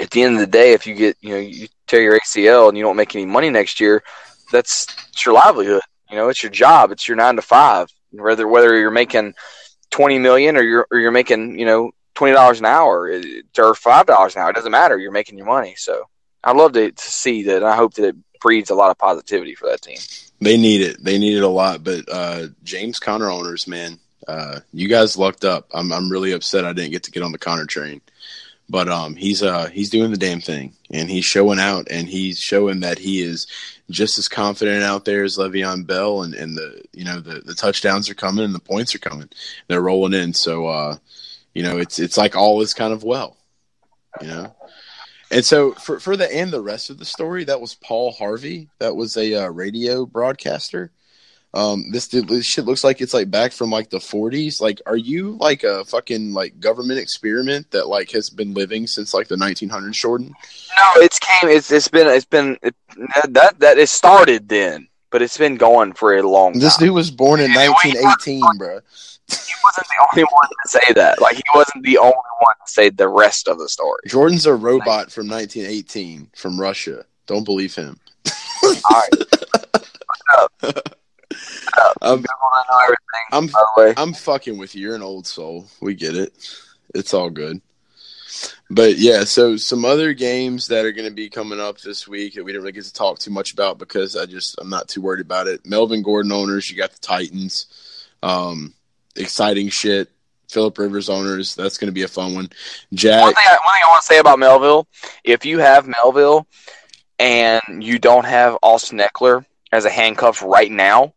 at the end of the day, if you get, you know, you tear your ACL and you don't make any money next year, that's it's your livelihood. You know, it's your job. It's your nine to five. Whether whether you're making twenty million or you're or you're making, you know, twenty dollars an hour or five dollars an hour, it doesn't matter. You're making your money. So I love to, to see that. And I hope that it breeds a lot of positivity for that team. They need it. They need it a lot. But uh, James Conner owners, man, uh, you guys lucked up. I'm I'm really upset I didn't get to get on the Conner train. But um, he's uh he's doing the damn thing, and he's showing out, and he's showing that he is just as confident out there as Le'Veon Bell, and, and the you know the the touchdowns are coming and the points are coming, they're rolling in. So uh, you know it's it's like all is kind of well, you know. And so for for the and the rest of the story, that was Paul Harvey. That was a uh, radio broadcaster. Um, this, this shit looks like it's like back from like the 40s. Like, are you like a fucking like government experiment that like has been living since like the 1900s, Jordan? No, it's came. It's it's been it's been it, that that it started then, but it's been going for a long. This time. dude was born in 1918, bro. He wasn't the only one to say that. Like he wasn't the only one to say the rest of the story. Jordan's a robot from 1918 from Russia. Don't believe him. All right, I'm, Google to know everything. I'm By the way, I'm fucking with you. You're an old soul. We get it. It's all good. But yeah, so some other games that are going to be coming up this week that we didn't really get to talk too much about because I just I'm not too worried about it. Melvin Gordon owners, you got the Titans. Um, exciting shit. Philip Rivers owners, that's going to be a fun one. one Jack, thing, I, one thing I want to say about Melville, if you have Melville and you don't have Austin Ekeler as a handcuff right now,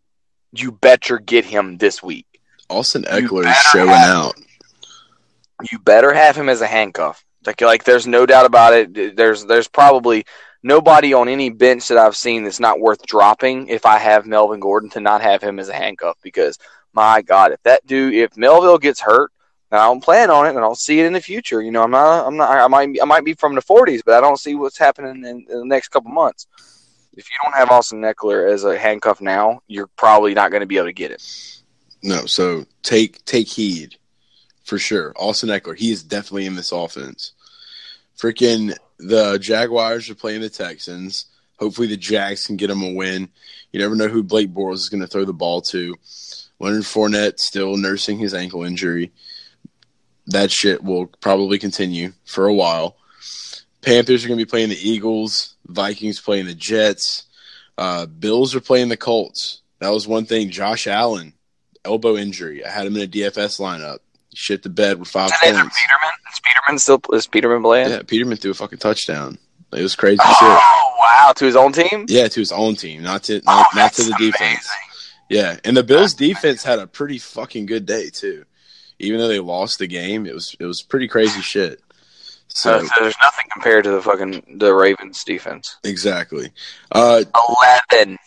you better get him this week. Austin Ekeler is showing out. You better have him as a handcuff. Like, like there's no doubt about it. There's there's probably nobody on any bench that I've seen that's not worth dropping if I have Melvin Gordon to not have him as a handcuff because my God, if that dude if Melville gets hurt, and I don't plan on it, and I'll see it in the future. You know, I'm not, I'm not, I might, I might be from the 40s, but I don't see what's happening in, in the next couple months. If you don't have Austin Ekeler as a handcuff now, you're probably not going to be able to get it. No, so take take heed for sure. Austin Ekeler, he is definitely in this offense. Freaking the Jaguars are playing the Texans. Hopefully the Jags can get them a win. You never know who Blake Bortles is going to throw the ball to. Leonard Fournette still nursing his ankle injury. That shit will probably continue for a while. Panthers are going to be playing the Eagles. Vikings playing the Jets. Uh, Bills are playing the Colts. That was one thing. Josh Allen, elbow injury. I had him in a DFS lineup. Shit the bed with five Is points. Peterman? Is Peterman still? Is Peterman playing? Yeah, Peterman threw a fucking touchdown. It was crazy shit. Oh wow! To his own team. Yeah, to his own team, not to Oh, not, not to the defense. amazing. Yeah, and the Bills defense had a pretty fucking good day too. Even though they lost the game, it was it was pretty crazy shit. So, So so there's nothing compared to the fucking the Ravens defense. exactly. Uh Eleven.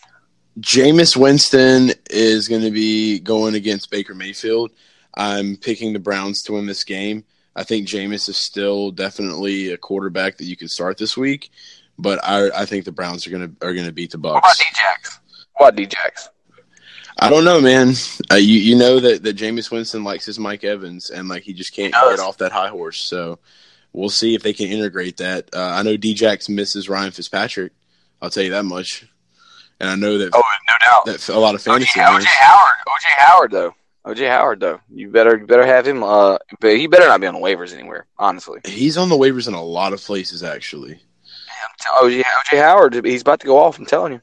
Jameis Winston is going to be going against Baker Mayfield. I'm picking the Browns to win this game. I think Jameis is still definitely a quarterback that you can start this week, but I, I think the Browns are going to are to beat the Bucs. What about Djax? What about Djax? I don't know, man. Uh, you you know that that Jameis Winston likes his Mike Evans, and like he just can't He get off that high horse. So we'll see if they can integrate that. Uh, I know Djax misses Ryan Fitzpatrick. I'll tell you that much, and I know that Oh, no doubt. that a lot of OJ, fantasy OJ owners. Howard. OJ Howard though. OJ Howard though. You better you better have him. Uh, but he better not be on the waivers anywhere. Honestly. He's on the waivers in a lot of places, actually. OJ OJ Howard. He's about to go off. I'm telling you.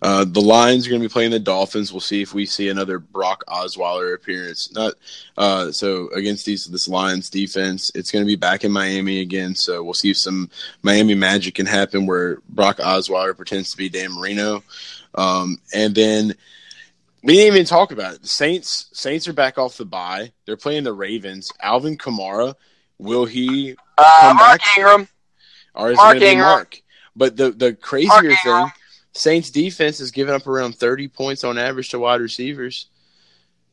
Uh, the Lions are going to be playing the Dolphins. We'll see if we see another Brock Osweiler appearance. Not uh, so against these this Lions defense. It's going to be back in Miami again. So we'll see if some Miami magic can happen where Brock Osweiler pretends to be Dan Marino. Um, and then we didn't even talk about it. The Saints Saints are back off the bye. They're playing the Ravens. Alvin Kamara. Will he Uh, Come Mark back. Ingram. or is Mark it going to Ingram. Mark? But the the crazier thing, Saints defense has given up around thirty points on average to wide receivers.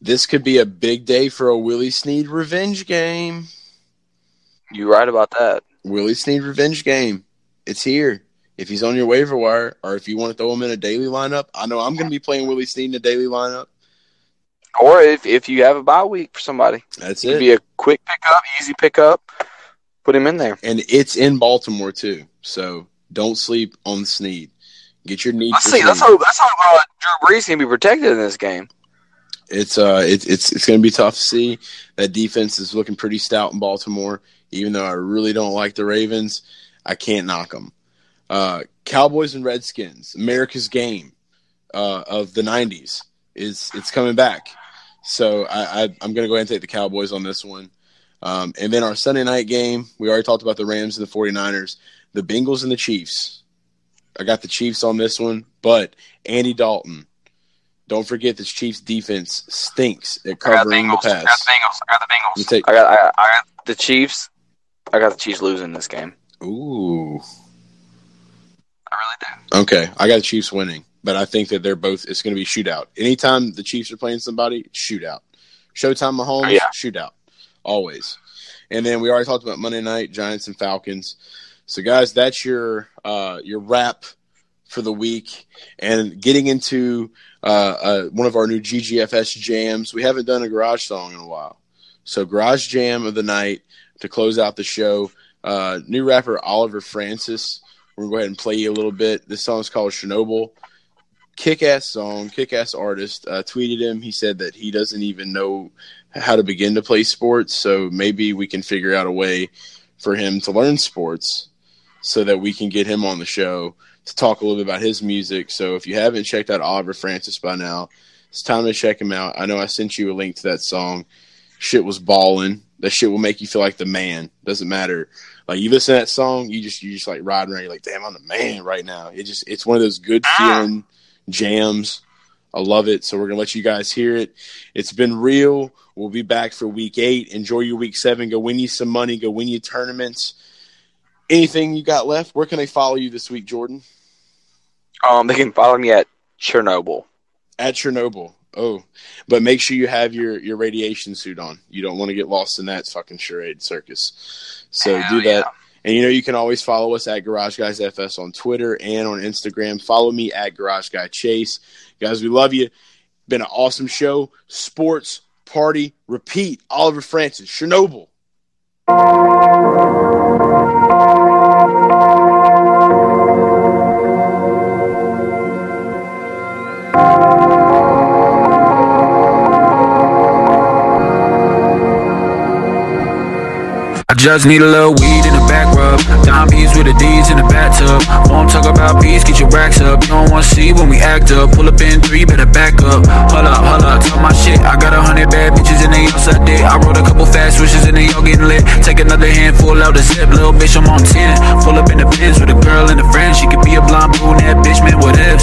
This could be a big day for a Willie Snead revenge game. You right about that. Willie Snead revenge game. It's here. If he's on your waiver wire, or if you want to throw him in a daily lineup, I know I'm going to be playing Willie Snead in a daily lineup. Or if if you have a bye week for somebody, That's it could it. be a quick pickup, easy pickup. Put him in there. and it's in Baltimore too. So don't sleep on Snead. Get your need Let's see. That's how Snead. hope. Uh, Drew Brees can be protected in this game. It's uh, it's it's it's going to be tough to see. That defense is looking pretty stout in Baltimore. Even though I really don't like the Ravens, I can't knock them. Uh, Cowboys and Redskins, America's game uh, of the '90s is it's coming back. So I, I I'm going to go ahead and take the Cowboys on this one. Um, and then our Sunday night game, we already talked about the Rams and the 49ers, the Bengals and the Chiefs. I got the Chiefs on this one, but Andy Dalton. Don't forget this Chiefs defense stinks at I got the covering the Bengals. I got pass. the Bengals. I got the You Bengals. take I got. I got, I got the Chiefs. I got the Chiefs losing this game. ooh. I really do. Okay, I got the Chiefs winning, but I think that they're both. It's going to be shootout. Anytime the Chiefs are playing somebody, shootout. Showtime Mahomes, Yeah. shootout, always. And then we already talked about Monday night Giants and Falcons. So guys, that's your uh, your wrap for the week. And getting into uh, uh, one of our new GGFS jams, we haven't done a garage song in a while. So garage jam of the night to close out the show. Uh, new rapper Oliver Francis. We're gonna go ahead and play you a little bit. This song is called Chernobyl. Kick ass song, kick ass artist. Uh, tweeted him. He said that he doesn't even know how to begin to play sports. So maybe we can figure out a way for him to learn sports so that we can get him on the show to talk a little bit about his music. So if you haven't checked out Oliver Francis by now, it's time to check him out. I know I sent you a link to that song. Shit was balling. That shit will make you feel like the man. Doesn't matter. Like you listen to that song, you just you just like riding around. You're like, damn, I'm the man right now. It just it's one of those good feeling jams. I love it. So we're gonna let you guys hear it. It's been real. We'll be back for week eight. Enjoy your week seven. Go win you some money. Go win you tournaments. Anything you got left? Where can they follow you this week, Jordan? Um, they can follow me at Chernobyl. At Chernobyl. Oh, but make sure you have your your radiation suit on. You don't want to get lost in that fucking charade circus. So Hell do that. yeah. And you know you can always follow us at Garage Guys FS on Twitter and on Instagram. Follow me at Garage Guy Chase. Guys, we love you. Been an awesome show. Sports, party, repeat. Oliver Francis, Chernobyl. Just need a little weed in the back rub. Piece with the D's in the bathtub. Won't talk about peace, get your racks up. You don't wanna see when we act up. Pull up in three, better back up. Hold up, hold up, talk my shit. I got a hundred bad bitches they all suck dick. I wrote a couple fast switches and they all getting lit. Take another handful out the zip, little bitch, I'm on 10. Pull up in the Benz with a girl and a friend. She could be a blonde brunette, bitch, man, whatevs.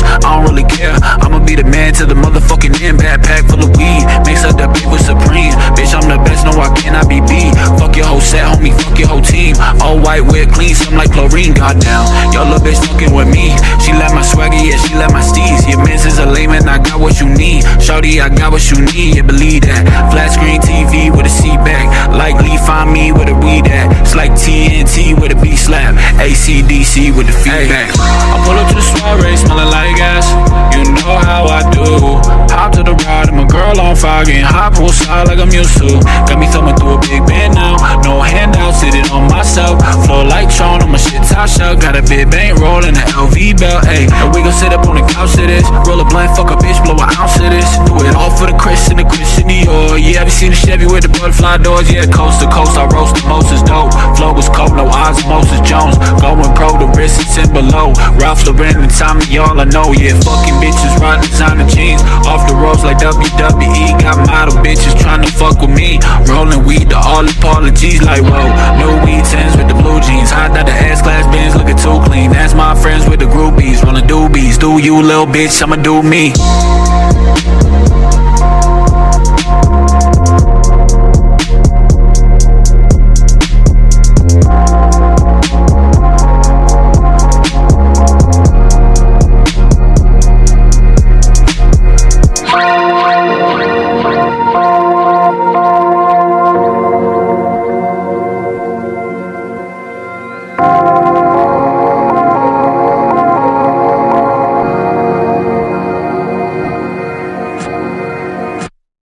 All white with clean, some like chlorine, goddamn. Your little bitch fucking with me. She like my swagger, yeah, she like my steez. Your mans is a layman, I got what you need. Shawty, I got what you need, yeah, believe that. Flat screen TV with a seat back. Likely find me with a weed at. It's like TNT with a B slap. ACDC with the feedback. I pull up to the soiree, smelling like gas. You know how I do. Hop to the ride, and my girl on fire, getting hot poolside like I'm used to. Got me thumbing through a big band now. No handouts, sitting on myself. Flow like Tron on my shit top shot. Got a big bank roll and an LV belt, ayy. And we gon' sit up on the couch to this. Roll a blunt, fuck a bitch, blow an ounce of this. Do it all for the Chris and the Chris in Dior. Yeah, have you seen the Chevy with the butterfly doors? Yeah, coast to coast, I roast the most is dope. Flow was cold, no eyes, osmosis Jones. Going pro, the wrist is in below. Ralph Lauren and Tommy, y'all I know. Yeah, fucking bitches riding designer jeans. Off the roads like WWE. Got model bitches trying to fuck with me. Rolling weed to all apologies, like whoa. New weed tens with the blue jeans. Hot out the ass class bins, looking too clean. That's my friends with the groupies. Rolling doobies. Do you, little bitch? I'ma do me.